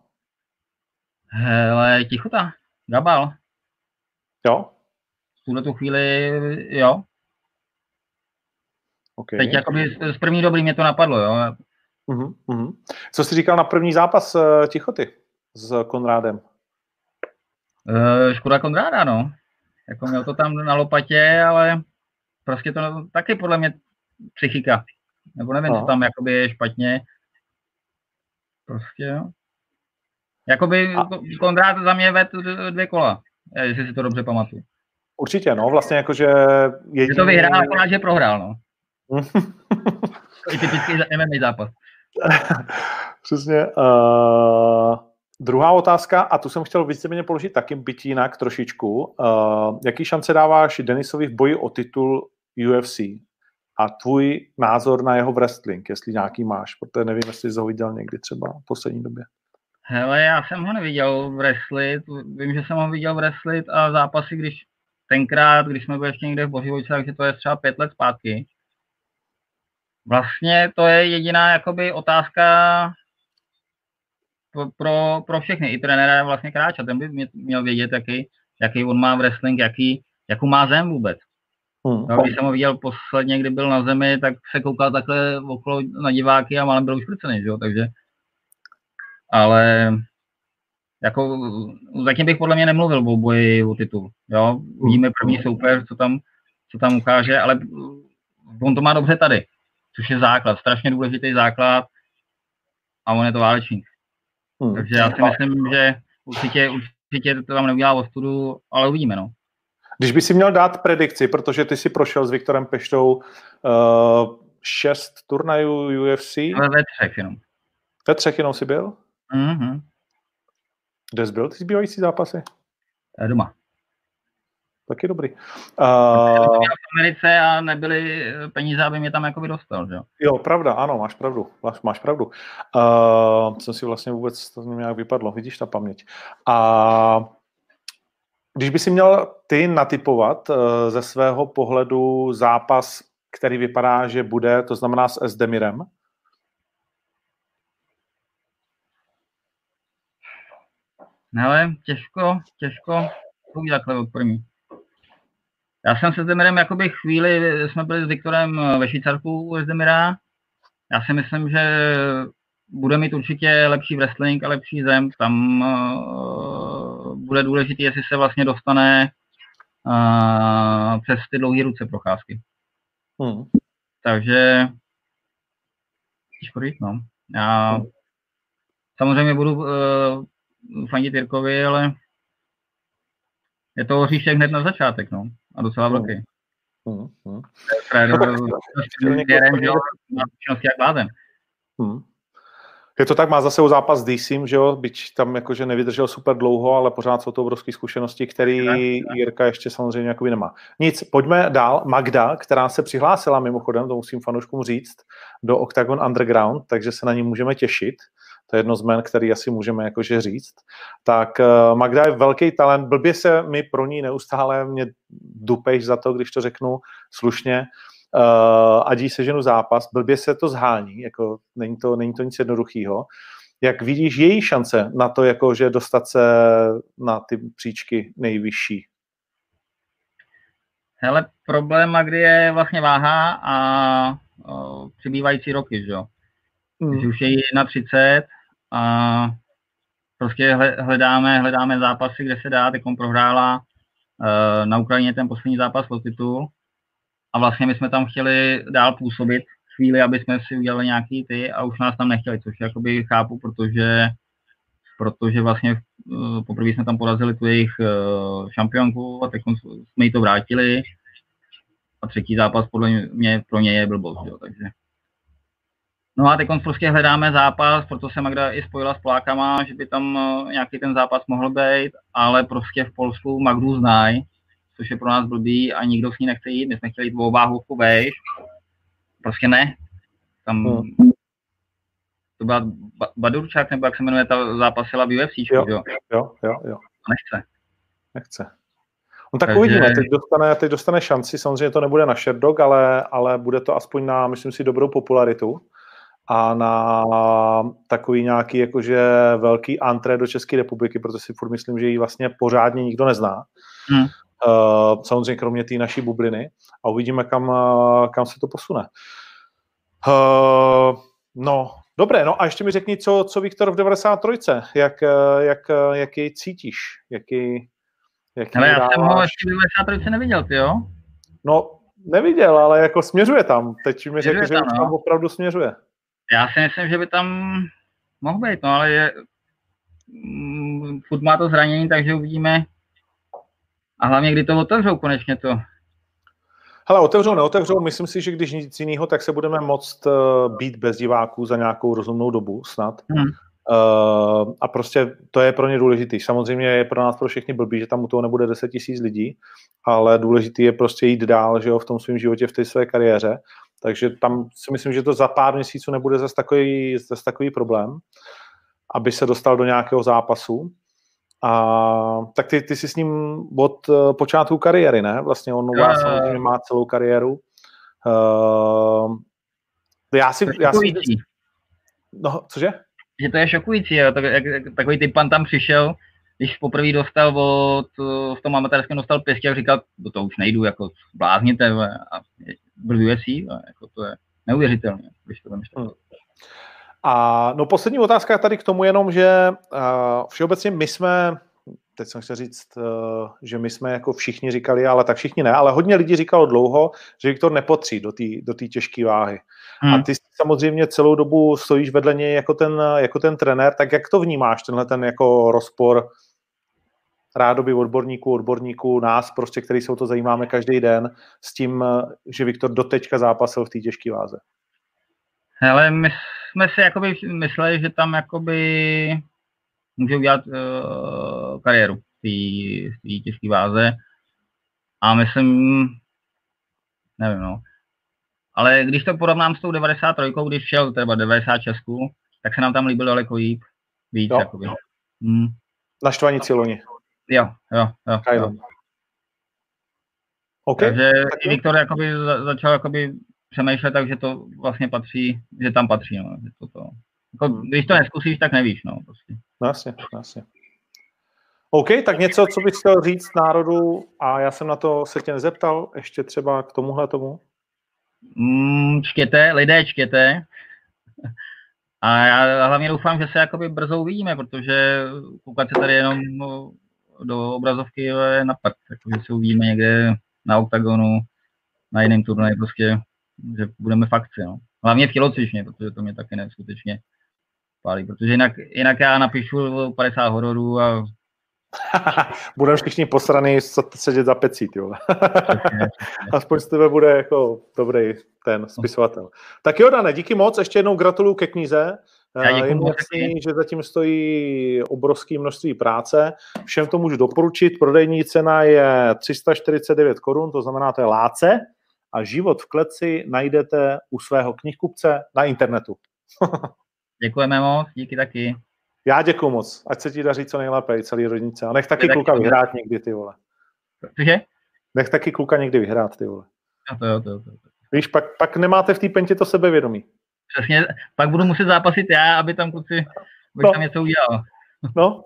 Hele, tichota. Gabal. Jo? v tuhle tu chvíli, jo. Okay. Teď jakoby z první dobrý mě to napadlo, jo. Uh-huh, uh-huh. Co jsi říkal na první zápas uh, Tichoty s Konrádem? Uh, Škoda Konráda, no. Jako měl to tam na lopatě, ale prostě to taky podle mě psychika. Nebo nevím, Aha. co tam jakoby je špatně. Prostě, jo. Jakoby A... Konrád za mě ved dvě kola, jestli si to dobře pamatuju. Určitě, no, vlastně jakože... Jediný... Že to vyhrál, akorát, že prohrál, no. <laughs> to je typický MMA zápas. Přesně. Uh, druhá otázka, a tu jsem chtěl víceméně položit taky byť jinak trošičku. Uh, jaký šance dáváš Denisovi v boji o titul UFC? A tvůj názor na jeho wrestling, jestli nějaký máš, protože nevím, jestli jsi ho viděl někdy třeba v poslední době. Hele, já jsem ho neviděl wrestlit, vím, že jsem ho viděl v wrestlit a zápasy, když tenkrát, když jsme byli ještě někde v Bořivojce, takže to je třeba pět let zpátky. Vlastně to je jediná jakoby otázka pro, pro, všechny. I trenéra vlastně Kráča, ten by měl vědět, jaký, jaký on má wrestling, jaký, jakou má zem vůbec. Hmm. No, když jsem ho viděl posledně, kdy byl na zemi, tak se koukal takhle okolo na diváky a málem byl už že jo, takže ale jako zatím bych podle mě nemluvil o boji o titul. Jo? Vidíme první soupeř, co tam, co tam ukáže, ale on to má dobře tady, což je základ, strašně důležitý základ a on je to válečník. Hmm. Takže já si myslím, že určitě, určitě to tam neudělá ostudu, ale uvidíme. No. Když by si měl dát predikci, protože ty si prošel s Viktorem Peštou uh, šest turnajů UFC. Ale ve třech jenom. Ve třech jenom si byl? Mm-hmm. Kde jsi byl ty zbývající zápasy? Eh, doma. Taky dobrý. Uh, v Americe a nebyly peníze, aby mě tam jako dostal, že? Jo, pravda, ano, máš pravdu. Máš, máš pravdu. Uh, jsem si vlastně vůbec, to mě nějak vypadlo, vidíš ta paměť. A když by si měl ty natypovat uh, ze svého pohledu zápas, který vypadá, že bude, to znamená s Esdemirem, No ale těžko, těžko, to takhle od první. Já jsem se Zdemirem jakoby chvíli, jsme byli s Viktorem ve Švýcarsku z Zdemira. Já si myslím, že bude mít určitě lepší wrestling a lepší zem. Tam uh, bude důležité, jestli se vlastně dostane uh, přes ty dlouhé ruce procházky. Hmm. Takže těžko říct, no. Já hmm. samozřejmě budu uh, fandit Jirkovi, ale je to hříšek hned na začátek, no. A docela hmm. velký. Hmm. Hmm. <laughs> Hmm. Je to tak, má zase u zápas s DCM, že jo, byť tam jakože nevydržel super dlouho, ale pořád jsou to obrovské zkušenosti, který Jirka ještě samozřejmě jakoby nemá. Nic, pojďme dál. Magda, která se přihlásila mimochodem, to musím fanouškům říct, do Octagon Underground, takže se na ní můžeme těšit. To je jedno z men, který asi můžeme jakože říct. Tak eh, Magda je velký talent, blbě se mi pro ní neustále mě dupeš za to, když to řeknu slušně, uh, ať jí seženu zápas, blbě se to zhání, jako není to, není to nic jednoduchého. Jak vidíš její šance na to, jako, že dostat se na ty příčky nejvyšší? Hele, problém, kdy je vlastně váha a o, přibývající roky, že jo. Hmm. už je na 30 a prostě hledáme, hledáme zápasy, kde se dá, teď prohrála uh, na Ukrajině ten poslední zápas o titul. A vlastně my jsme tam chtěli dál působit chvíli, aby jsme si udělali nějaký ty a už nás tam nechtěli, což jakoby chápu, protože protože vlastně uh, poprvé jsme tam porazili tu jejich uh, šampionku a teď jsme jí to vrátili. A třetí zápas podle mě pro ně je blbost, jo, takže No a teď prostě hledáme zápas, proto se Magda i spojila s Polákama, že by tam uh, nějaký ten zápas mohl být, ale prostě v Polsku Magdu znají což je pro nás blbý a nikdo s ní nechce jít. My jsme chtěli jít o váhovku vejš. Prostě ne. Tam hmm. to byla Badurčák, nebo jak se jmenuje, ta zápasila v UFC, jo, jo? Jo, jo, jo. Nechce. Nechce. On tak Takže... uvidíme, teď dostane, teď dostane šanci, samozřejmě to nebude na Sherdog, ale, ale bude to aspoň na, myslím si, dobrou popularitu a na takový nějaký jakože velký antré do České republiky, protože si furt myslím, že ji vlastně pořádně nikdo nezná. Hmm. Uh, samozřejmě kromě té naší bubliny a uvidíme, kam, uh, kam se to posune. Uh, no, dobré, no a ještě mi řekni, co, co Viktor v 93. Jak, jak, jak jej cítíš? Jaký, jaký ale já jsem ho ještě v 93. neviděl, ty jo? No, neviděl, ale jako směřuje tam. Teď mi řekl, že tam, no. tam opravdu směřuje. Já si myslím, že by tam mohl být, no ale je, mm, furt má to zranění, takže uvidíme, a hlavně, kdy to otevřou konečně to. Hele, otevřou, neotevřou, myslím si, že když nic jiného, tak se budeme moct uh, být bez diváků za nějakou rozumnou dobu snad. Hmm. Uh, a prostě to je pro ně důležitý. Samozřejmě je pro nás pro všechny blbý, že tam u toho nebude 10 tisíc lidí, ale důležitý je prostě jít dál že jo, v tom svém životě, v té své kariéře. Takže tam si myslím, že to za pár měsíců nebude zase takový, zase takový problém, aby se dostal do nějakého zápasu. A tak ty, ty jsi s ním od uh, počátku kariéry, ne? Vlastně on u vás samozřejmě má celou kariéru. Uh, já si... Já si no, cože? Že to je šokující, jo. Tak, jak, takový typ pan tam přišel, když poprvé dostal od, v tom amatérském dostal pěstě a říkal, do toho už nejdu, jako blázněte, a byl UFC, jako to je neuvěřitelné, když to hmm. A no poslední otázka tady k tomu jenom, že uh, všeobecně my jsme, teď jsem chtěl říct, uh, že my jsme jako všichni říkali, ale tak všichni ne, ale hodně lidí říkalo dlouho, že Viktor nepotří do té do těžké váhy. Hmm. A ty samozřejmě celou dobu stojíš vedle něj jako ten, jako ten trenér, tak jak to vnímáš, tenhle ten jako rozpor rádoby odborníků, odborníků, nás prostě, který se o to zajímáme každý den, s tím, že Viktor doteďka zápasil v té těžké váze? Hele, my jsme si jakoby mysleli, že tam jakoby může udělat uh, kariéru v té těžké váze. A myslím, nevím, no. Ale když to porovnám s tou 93, když šel třeba 96, tak se nám tam líbilo daleko líp, víc, jo. jakoby. Hmm. Naštvaní Ciloni. Jo, jo, jo. jo. Okay. Takže tak i Viktor jakoby začal jakoby přemýšlet tak, že to vlastně patří, že tam patří, no, že to, to, jako, hmm. když to neskusíš, tak nevíš, no, prostě. No, jasně, jasně. OK, tak něco, co bys chtěl říct národu a já jsem na to se tě nezeptal, ještě třeba k tomuhle tomu? Mm, čtěte, lidé čtěte. A já hlavně doufám, že se jakoby brzo uvidíme, protože koukat se tady jenom do obrazovky je napad. Takže se uvidíme někde na oktagonu, na jiném turnaji, prostě, že budeme fakci. No. Hlavně v tělocvičně, protože to mě taky neskutečně pálí, protože jinak, jinak já napíšu 50 hororů a <laughs> Budeme všichni posraný sedět za pecí, ty <laughs> Aspoň z tebe bude jako dobrý ten spisovatel. Tak jo, Dane, díky moc, ještě jednou gratuluju ke knize. Já je jasný, že zatím stojí obrovské množství práce. Všem to můžu doporučit. Prodejní cena je 349 korun, to znamená, to je láce. A život v kleci najdete u svého knihkupce na internetu. <laughs> Děkujeme moc, díky taky. Já děkuji moc. Ať se ti daří co nejlépe i celý rodnice. A nech taky kluka vyhrát někdy, ty vole. Cože? Nech taky kluka někdy vyhrát, ty vole. A to jo, to jo, to jo. Víš, pak, pak nemáte v té pentě to sebevědomí. Přesně, pak budu muset zápasit já, aby tam kluci, aby no. tam něco udělal. No,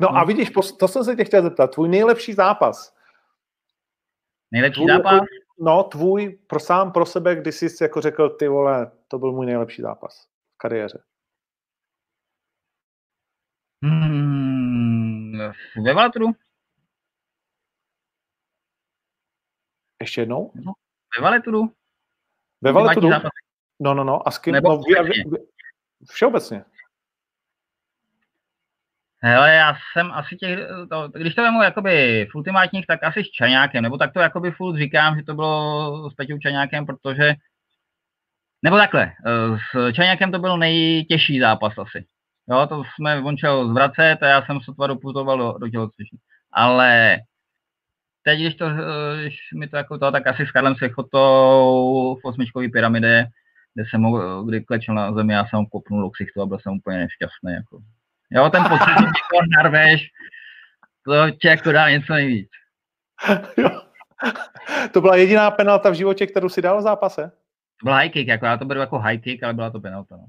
no a vidíš, to jsem se tě chtěl zeptat, tvůj nejlepší zápas. Nejlepší tvůj, zápas? No, tvůj pro sám pro sebe, kdy jsi jako řekl, ty vole, to byl můj nejlepší zápas v kariéře. Hmm, ve Valtru? Ještě jednou? No, ve Valeturu. Ve Valeturu? No, no, no. A s kým? Nebo no, vě, všeobecně. Hele, já jsem asi těch, to, když to vemu jakoby v ultimátních, tak asi s Čaňákem, nebo tak to jakoby furt říkám, že to bylo s Peťou Čaňákem, protože, nebo takhle, s Čaňákem to byl nejtěžší zápas asi. Jo, to jsme vončel zvracet a já jsem sotva doputoval do, do tělocvičny. Ale teď, když, to, když mi to jako to, tak asi s Karlem Sechotou v osmičkové pyramide, kde jsem ho, kdy klečel na zemi, já jsem ho kopnul do ksichtu a byl jsem úplně nešťastný. Jako. Jo, ten pocit, že někoho narveš, to tě jako dá něco nejvíc. <laughs> Jo. To byla jediná penalta v životě, kterou si dal v zápase? To byl high kick, jako já to beru jako high kick, ale byla to penalta. No.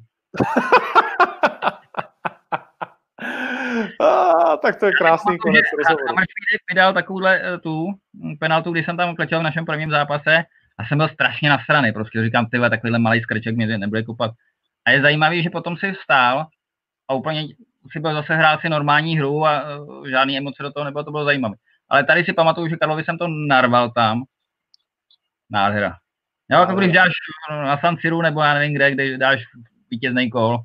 <laughs> ah, tak to je krásný konec rozhovoru. mi dal takovouhle eh, tu penaltu, když jsem tam klečel v našem prvním zápase a jsem byl strašně nasraný, prostě říkám, tyhle, takovýhle malý skrček mě nebude kupat. A je zajímavý, že potom si vstál a úplně si byl zase hrát si normální hru a uh, žádný emoce do toho nebylo, to bylo zajímavé. Ale tady si pamatuju, že Karlovi jsem to narval tam. Nádhera. Jo, jako když dáš na San Siru nebo já nevím kde, kde dáš vítězný kol.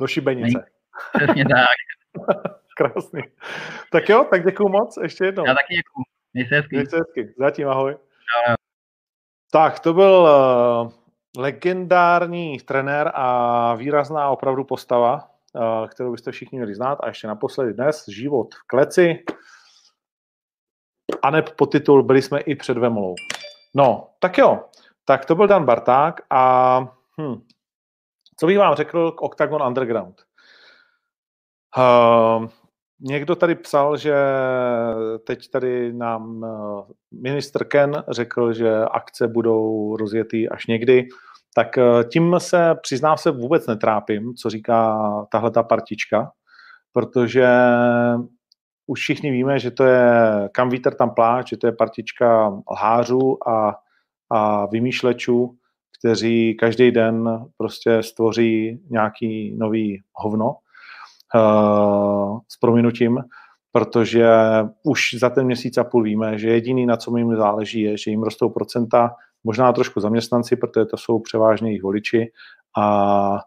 Do šibenice. Přesně tak. <laughs> Krásný. Tak jo, tak děkuju moc, ještě jednou. Já taky děkuju. Měj se hezky. Měj se hezky. Zatím ahoj. Jo, Tak, to byl uh, legendární trenér a výrazná opravdu postava, uh, kterou byste všichni měli znát. A ještě naposledy dnes, život v kleci. A neb titul byli jsme i před Vemolou. No, tak jo. Tak to byl Dan Barták a hm, co bych vám řekl k Octagon Underground? Uh, někdo tady psal, že teď tady nám uh, ministr Ken řekl, že akce budou rozjetý až někdy. Tak uh, tím se, přiznám se, vůbec netrápím, co říká tahle ta partička, protože už všichni víme, že to je kam vítr tam pláč, že to je partička lhářů a, a vymýšlečů, kteří každý den prostě stvoří nějaký nový hovno s prominutím, protože už za ten měsíc a půl víme, že jediný, na co jim záleží, je, že jim rostou procenta, možná trošku zaměstnanci, protože to jsou převážně jejich voliči, a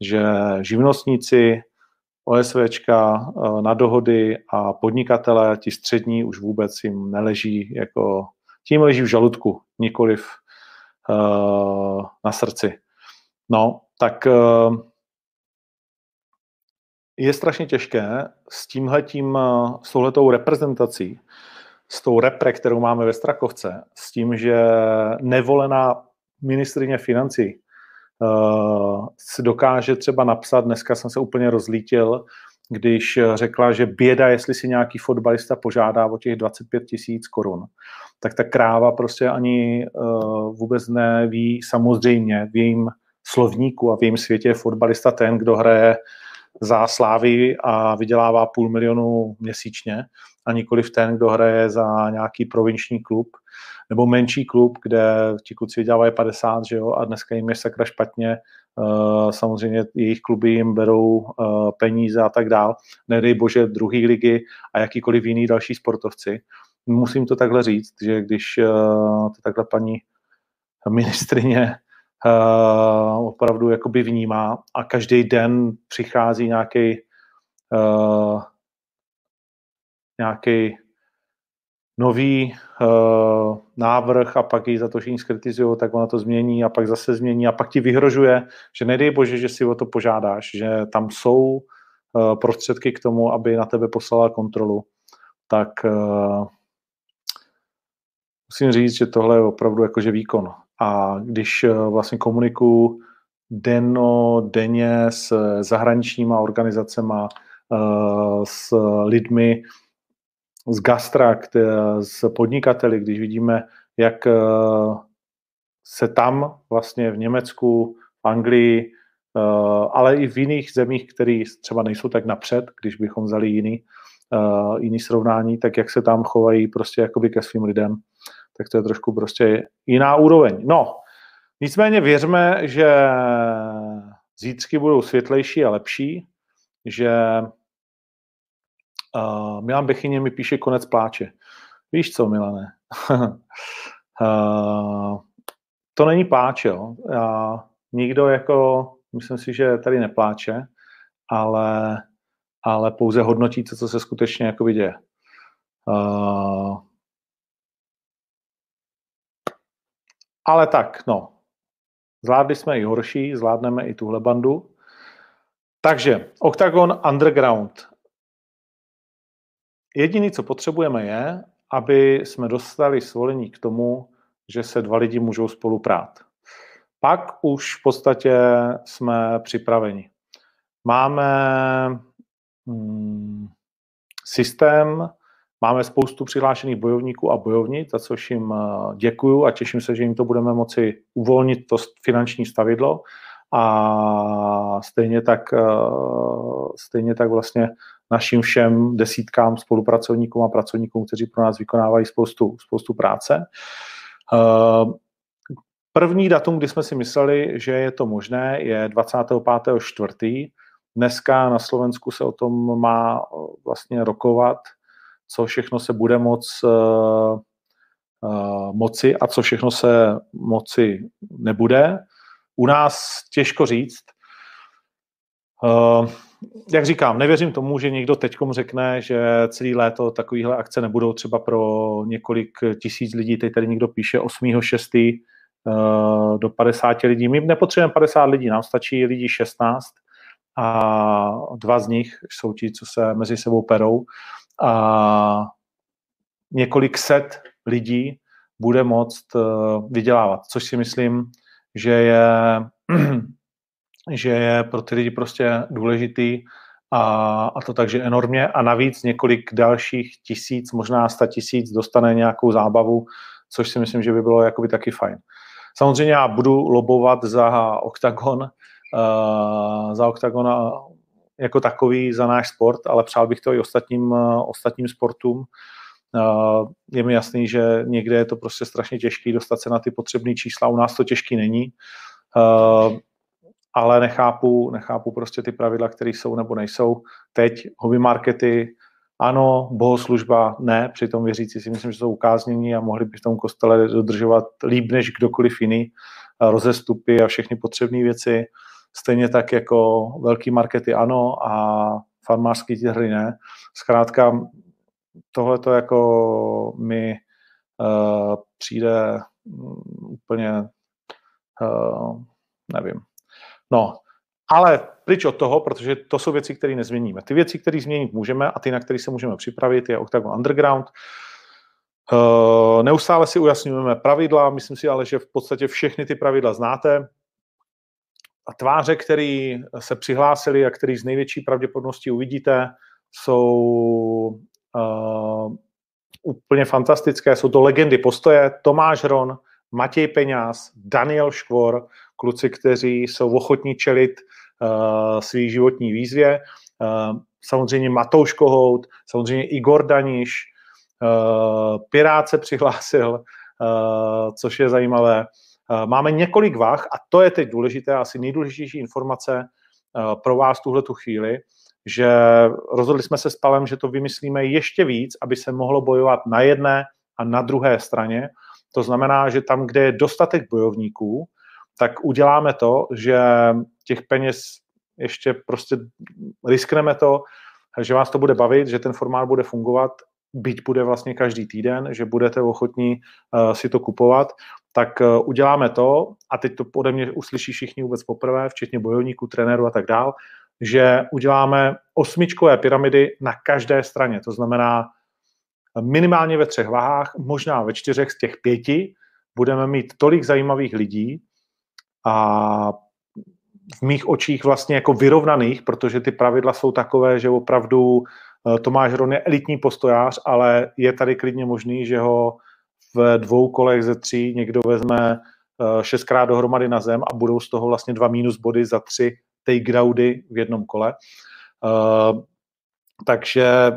že živnostníci, OSVčka uh, na dohody a podnikatele, ti střední, už vůbec jim neleží, jako tím leží v žaludku, nikoliv uh, na srdci. No, tak uh, je strašně těžké s tímhletím, s touhletou reprezentací, s tou repre, kterou máme ve Strakovce, s tím, že nevolená ministrině financí uh, si dokáže třeba napsat, dneska jsem se úplně rozlítil, když řekla, že běda, jestli si nějaký fotbalista požádá o těch 25 tisíc korun, tak ta kráva prostě ani uh, vůbec neví samozřejmě v jejím slovníku a v jejím světě je fotbalista ten, kdo hraje za Slávy a vydělává půl milionu měsíčně a nikoliv ten, kdo hraje za nějaký provinční klub nebo menší klub, kde ti kluci vydělávají 50, že jo, a dneska jim je sakra špatně, uh, samozřejmě jejich kluby jim berou uh, peníze a tak dál, nedej bože druhý ligy a jakýkoliv jiný další sportovci. Musím to takhle říct, že když uh, to takhle paní ministrině uh, opravdu jakoby vnímá a každý den přichází nějaký uh, nějaký nový uh, návrh a pak ji za to všichni skritizují, tak ona to změní a pak zase změní a pak ti vyhrožuje, že nedej bože, že si o to požádáš, že tam jsou uh, prostředky k tomu, aby na tebe poslala kontrolu. Tak uh, musím říct, že tohle je opravdu jakože výkon. A když uh, vlastně komunikuju denno, denně s zahraničníma organizacemi, uh, s lidmi, z gastra, z podnikateli, když vidíme, jak eh, se tam vlastně v Německu, v Anglii, eh, ale i v jiných zemích, které třeba nejsou tak napřed, když bychom vzali jiný, eh, jiný srovnání, tak jak se tam chovají prostě jakoby ke svým lidem, tak to je trošku prostě jiná úroveň. No, nicméně věřme, že zítřky budou světlejší a lepší, že Uh, Milan Bechyně mi píše konec pláče. Víš co, Milane? uh, <laughs> to není pláč, jo. Uh, nikdo jako, myslím si, že tady nepláče, ale, ale pouze hodnotí to, co se skutečně jako děje. Uh, ale tak, no. Zvládli jsme i horší, zvládneme i tuhle bandu. Takže Octagon Underground Jediné, co potřebujeme, je, aby jsme dostali svolení k tomu, že se dva lidi můžou spolu prát. Pak už v podstatě jsme připraveni. Máme hmm, systém, máme spoustu přihlášených bojovníků a bojovnic, za což jim eh, děkuju a těším se, že jim to budeme moci uvolnit to finanční stavidlo a stejně tak, eh, stejně tak vlastně našim všem desítkám spolupracovníkům a pracovníkům, kteří pro nás vykonávají spoustu, spoustu práce. Eh, první datum, kdy jsme si mysleli, že je to možné, je 25.4. Dneska na Slovensku se o tom má vlastně rokovat, co všechno se bude moc uh, uh, moci a co všechno se moci nebude. U nás těžko říct. Uh, jak říkám, nevěřím tomu, že někdo teďkom řekne, že celý léto takovéhle akce nebudou třeba pro několik tisíc lidí. Teď tady někdo píše 8.6. Uh, do 50 lidí. My nepotřebujeme 50 lidí, nám stačí lidí 16 a dva z nich jsou ti, co se mezi sebou perou a několik set lidí bude moct uh, vydělávat, což si myslím, že je <clears throat> že je pro ty lidi prostě důležitý a, a to takže enormně a navíc několik dalších tisíc, možná sta tisíc dostane nějakou zábavu, což si myslím, že by bylo jakoby taky fajn. Samozřejmě já budu lobovat za OKTAGON, uh, za OKTAGON jako takový, za náš sport, ale přál bych to i ostatním, uh, ostatním sportům. Uh, je mi jasný, že někde je to prostě strašně těžké dostat se na ty potřebné čísla, u nás to těžký není. Uh, ale nechápu, nechápu prostě ty pravidla, které jsou nebo nejsou. Teď hobby markety, ano, bohoslužba ne, přitom věřící si myslím, že jsou ukáznění a mohli by v tom kostele dodržovat líp než kdokoliv jiný rozestupy a všechny potřebné věci. Stejně tak jako velký markety ano a farmářský hry ne. Zkrátka tohle to jako mi uh, přijde um, úplně uh, nevím, No, ale pryč od toho, protože to jsou věci, které nezměníme. Ty věci, které změnit můžeme a ty, na které se můžeme připravit, je Octagon Underground. Uh, neustále si ujasňujeme pravidla, myslím si ale, že v podstatě všechny ty pravidla znáte. A tváře, které se přihlásili a který z největší pravděpodobností uvidíte, jsou uh, úplně fantastické. Jsou to legendy postoje. Tomáš Ron, Matěj Peňáz, Daniel Škvor, kluci, kteří jsou ochotní čelit svý životní výzvě. Samozřejmě Matouš Kohout, samozřejmě Igor Daniš, Pirát se přihlásil, což je zajímavé. Máme několik vah a to je teď důležité, asi nejdůležitější informace pro vás tuhle tu chvíli, že rozhodli jsme se s Palem, že to vymyslíme ještě víc, aby se mohlo bojovat na jedné a na druhé straně. To znamená, že tam, kde je dostatek bojovníků, tak uděláme to, že těch peněz ještě prostě riskneme to, že vás to bude bavit, že ten formát bude fungovat, byť bude vlastně každý týden, že budete ochotní uh, si to kupovat, tak uh, uděláme to, a teď to ode mě uslyší všichni vůbec poprvé, včetně bojovníků, trenérů a tak dál, že uděláme osmičkové pyramidy na každé straně. To znamená minimálně ve třech vahách, možná ve čtyřech z těch pěti budeme mít tolik zajímavých lidí a v mých očích vlastně jako vyrovnaných, protože ty pravidla jsou takové, že opravdu eh, Tomáš Hron je elitní postojář, ale je tady klidně možný, že ho v dvou kolech ze tří někdo vezme eh, šestkrát dohromady na zem a budou z toho vlastně dva minus body za tři takedowny v jednom kole. Uh, takže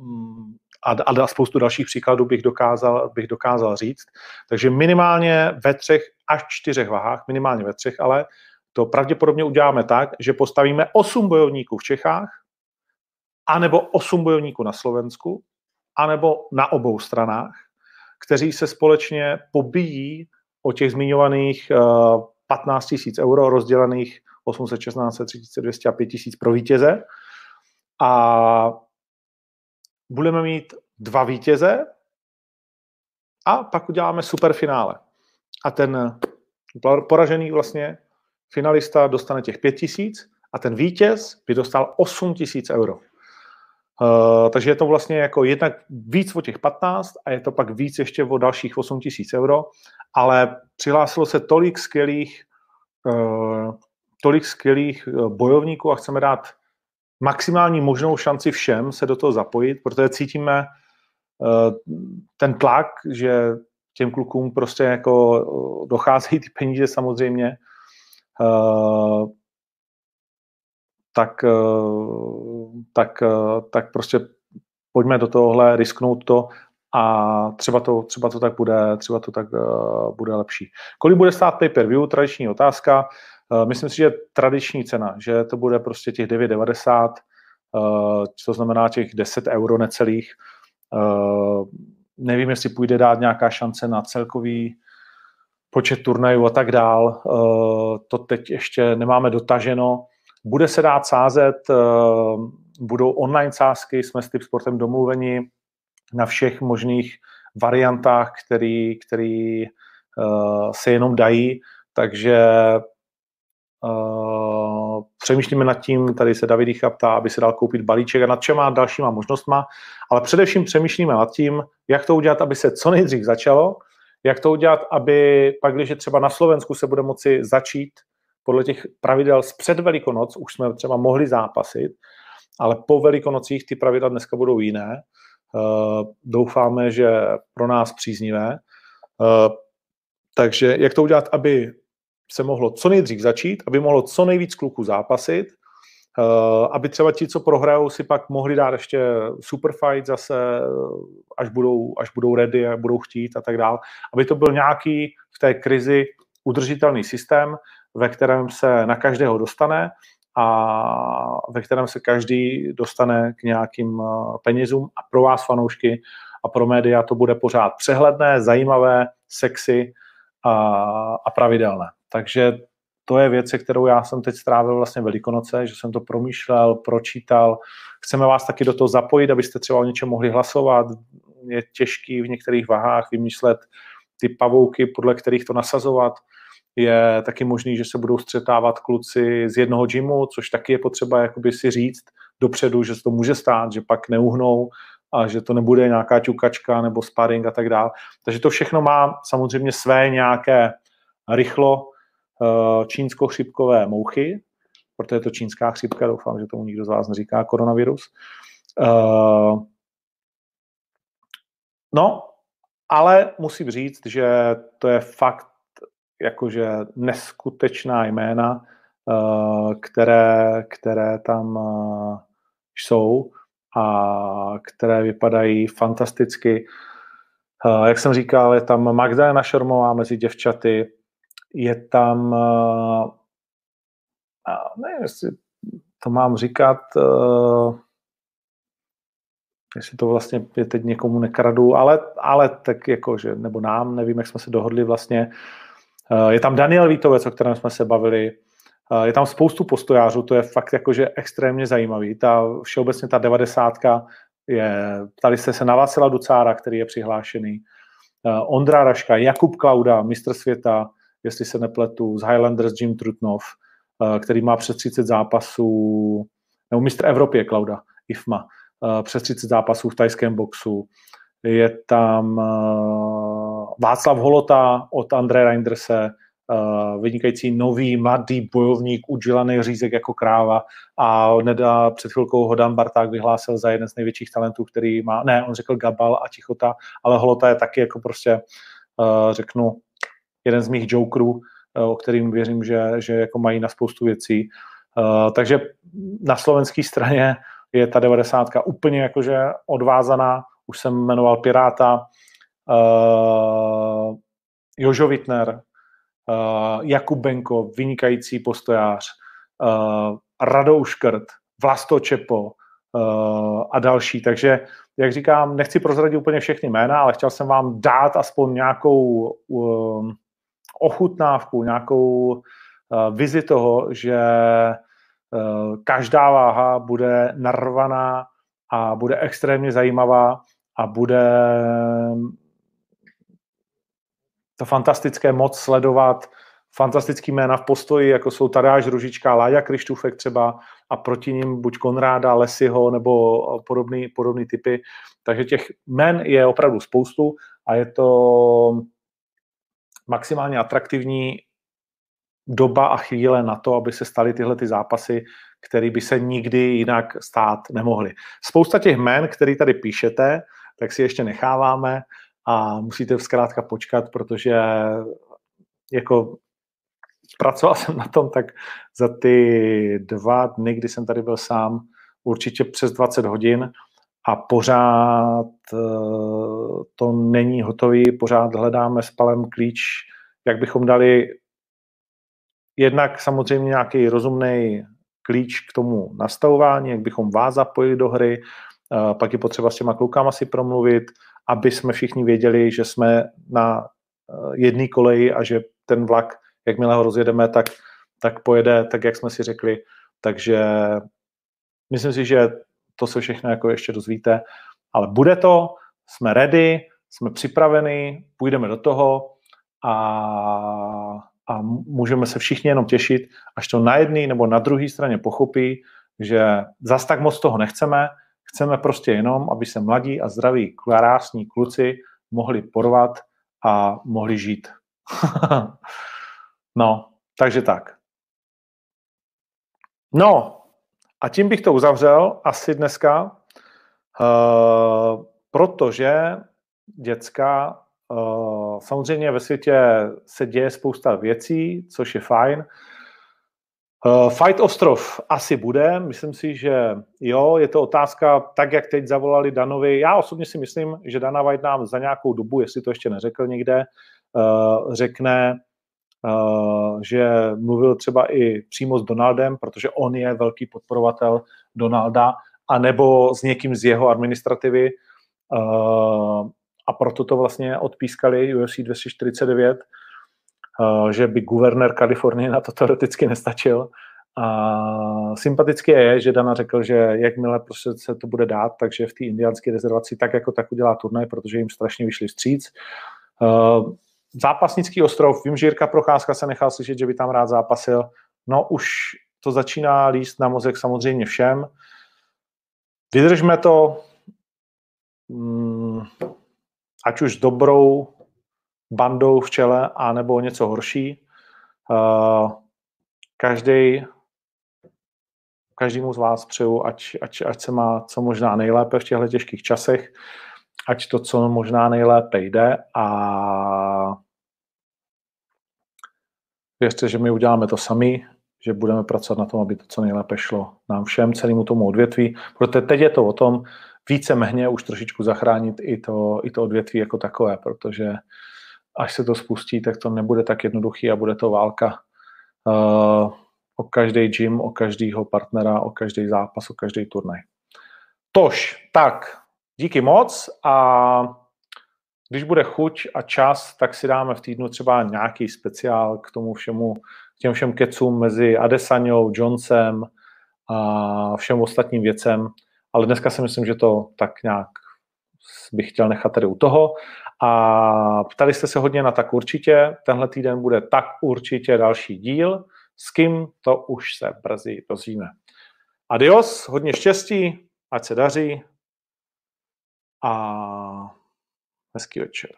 mm, a, a spoustu dalších příkladů bych dokázal, bych dokázal říct. Takže minimálně ve třech až čtyřech vahách, minimálně ve třech, ale to pravděpodobně uděláme tak, že postavíme osm bojovníků v Čechách, anebo osm bojovníků na Slovensku, anebo na obou stranách, kteří se společně pobíjí o těch zmiňovaných 15 000 euro rozdělených 800, 16, 3200 a 5000 pro vítěze. A budeme mít dva vítěze a pak uděláme superfinále. A ten poražený vlastně finalista dostane těch 5000 a ten vítěz by dostal 8000 euro. Uh, takže je to vlastně jako jednak víc o těch 15 a je to pak víc ještě o dalších 8000 euro, ale přihlásilo se tolik skvělých uh, tolik skvělých eh, bojovníků a chceme dát maximální možnou šanci všem se do toho zapojit, protože cítíme eh, ten tlak, že těm klukům prostě jako docházejí ty peníze samozřejmě, tak, tak, tak prostě pojďme do tohohle risknout to a třeba to, třeba to tak bude, třeba to tak bude lepší. Kolik bude stát pay-per-view? Tradiční otázka. Eh, myslím si, že tradiční cena, že to bude prostě těch 9,90, eh, to znamená těch 10 euro necelých. Eh, nevím, jestli půjde dát nějaká šance na celkový počet turnajů a tak dál. To teď ještě nemáme dotaženo. Bude se dát sázet, budou online sázky, jsme s Tip Sportem domluveni na všech možných variantách, který, který se jenom dají, takže Uh, přemýšlíme nad tím, tady se David Jícha ptá, aby se dal koupit balíček a nad čema dalšíma možnostma, ale především přemýšlíme nad tím, jak to udělat, aby se co nejdřív začalo, jak to udělat, aby pak, když třeba na Slovensku se bude moci začít podle těch pravidel z před Velikonoc, už jsme třeba mohli zápasit, ale po Velikonocích ty pravidla dneska budou jiné. Uh, doufáme, že pro nás příznivé. Uh, takže jak to udělat, aby se mohlo co nejdřív začít, aby mohlo co nejvíc kluků zápasit, uh, aby třeba ti, co prohrajou, si pak mohli dát ještě superfight zase, až budou, až budou ready a budou chtít a tak dále. Aby to byl nějaký v té krizi udržitelný systém, ve kterém se na každého dostane a ve kterém se každý dostane k nějakým eh, penězům a pro vás fanoušky a pro média to bude pořád přehledné, zajímavé, sexy a, a pravidelné. Takže to je věc, kterou já jsem teď strávil vlastně Velikonoce, že jsem to promýšlel, pročítal. Chceme vás taky do toho zapojit, abyste třeba o něčem mohli hlasovat. Je těžký v některých vahách vymýšlet ty pavouky, podle kterých to nasazovat. Je taky možný, že se budou střetávat kluci z jednoho gymu, což taky je potřeba jakoby si říct dopředu, že se to může stát, že pak neuhnou a že to nebude nějaká ťukačka nebo sparring a tak dále. Takže to všechno má samozřejmě své nějaké rychlo Eh, čínsko-chřipkové mouchy, protože je to čínská chřipka, doufám, že tomu nikdo z vás neříká koronavirus. Eh, no, ale musím říct, že to je fakt jakože neskutečná jména které, které tam jsou a které vypadají fantasticky. Jak jsem říkal, je tam Magdalena Šormová mezi děvčaty, je tam, ne, jestli to mám říkat, jestli to vlastně je teď někomu nekradu, ale, ale tak jako, že, nebo nám, nevím, jak jsme se dohodli vlastně. Je tam Daniel Vítovec, o kterém jsme se bavili, je tam spoustu postojářů, to je fakt jakože extrémně zajímavý. Ta, všeobecně ta devadesátka je, tady jste se na Vácela Ducára, který je přihlášený, Ondra Raška, Jakub Klauda, mistr světa, jestli se nepletu, z Highlanders Jim Trutnov, který má přes 30 zápasů, nebo mistr Evropy je Klauda, IFMA, přes 30 zápasů v tajském boxu. Je tam Václav Holota od André Reinderse, uh, vynikající nový mladý bojovník, udžilaný řízek jako kráva a nedá před chvilkou ho Dan Barták vyhlásil za jeden z největších talentů, který má, ne, on řekl Gabal a Tichota, ale Holota je taky jako prostě, uh, řeknu, jeden z mých jokerů, o kterým věřím, že, že jako mají na spoustu věcí. Takže na slovenské straně je ta devadesátka úplně jakože odvázaná, už jsem jmenoval Piráta, uh, Jožo Wittner, uh, Jakub Benko, vynikající postojář, uh, Radou Škrt, Vlasto Čepo uh, a další. Takže, jak říkám, nechci prozradit úplně všechny jména, ale chtěl jsem vám dát aspoň nějakou uh, ochutnávku, nějakou uh, vizi toho, že uh, každá váha bude narvaná a bude extrémně zajímavá a bude to fantastické moc sledovat fantastický jména v postoji, jako jsou Tadáš Ružička, Láďa Krištůfek třeba a proti ním buď Konráda, Lesiho nebo podobný, podobný typy. Takže těch men je opravdu spoustu a je to maximálně atraktivní doba a chvíle na to, aby se staly tyhle ty zápasy, které by se nikdy jinak stát nemohly. Spousta těch men, který tady píšete, tak si ještě necháváme a musíte zkrátka počkat, protože jako pracoval <laughs> jsem na tom tak za ty dva dny, kdy jsem tady byl sám, určitě přes 20 hodin a pořád eh, to není hotový, pořád hledáme s palem klíč, jak bychom dali jednak samozřejmě nějaký rozumný klíč k tomu nastavování, jak bychom vás zapojili do hry, eh, pak je potřeba s těma klukama si promluvit, aby jsme všichni věděli, že jsme na eh, jedné koleji a že ten vlak, jakmile ho rozjedeme, tak, tak pojede tak, jak jsme si řekli. Takže myslím si, že to se všechno jako ještě dozvíte. Ale bude to, jsme ready, jsme připraveni, půjdeme do toho a, a můžeme se všichni jenom těšit, až to na jedné nebo na druhé straně pochopí, že zas tak moc toho nechceme, Chceme prostě jenom, aby se mladí a zdraví, krásní kluci mohli porvat a mohli žít. <laughs> no, takže tak. No, a tím bych to uzavřel asi dneska, uh, protože děcka, uh, samozřejmě ve světě se děje spousta věcí, což je fajn, Uh, Fight Ostrov asi bude, myslím si, že jo, je to otázka, tak jak teď zavolali Danovi. Já osobně si myslím, že Dana White nám za nějakou dobu, jestli to ještě neřekl někde, uh, řekne, uh, že mluvil třeba i přímo s Donaldem, protože on je velký podporovatel Donalda, anebo s někým z jeho administrativy a proto to vlastně odpískali UFC 249 Eh, že by guvernér Kalifornie na to teoreticky nestačil. A sympatické je, že Dana řekl, že jakmile prostě se to bude dát, takže v té indiánské rezervaci tak jako tak udělá turnaj, protože jim strašně vyšli vstříc. Uh, zápasnický ostrov, vím, že Jirka Procházka se nechal slyšet, že by tam rád zápasil. No už to začíná líst na mozek samozřejmě všem. Vydržme to, mm, ať už dobrou bandou v čele, a nebo něco horší. Uh, každý, každému z vás přeju, ať, ať, ať se má co možná nejlépe v těchto těžkých časech, ať to co možná nejlépe jde a věřte, že my uděláme to sami, že budeme pracovat na tom, aby to co nejlépe šlo nám všem, celému tomu odvětví, protože teď je to o tom více mehně už trošičku zachránit i to, i to odvětví jako takové, protože až se to spustí, tak to nebude tak jednoduchý a bude to válka uh, o každý gym, o každého partnera, o každý zápas, o každý turnaj. Tož, tak, díky moc a když bude chuť a čas, tak si dáme v týdnu třeba nějaký speciál k tomu všemu, k těm všem kecům mezi Adesanou, Johnsonem a všem ostatním věcem, ale dneska si myslím, že to tak nějak bych chtěl nechat tady u toho. A ptali jste se hodně na tak určitě, tenhle týden bude tak určitě další díl, s kým to už se brzy dozvíme. Adios, hodně štěstí, ať se daří a hezký večer.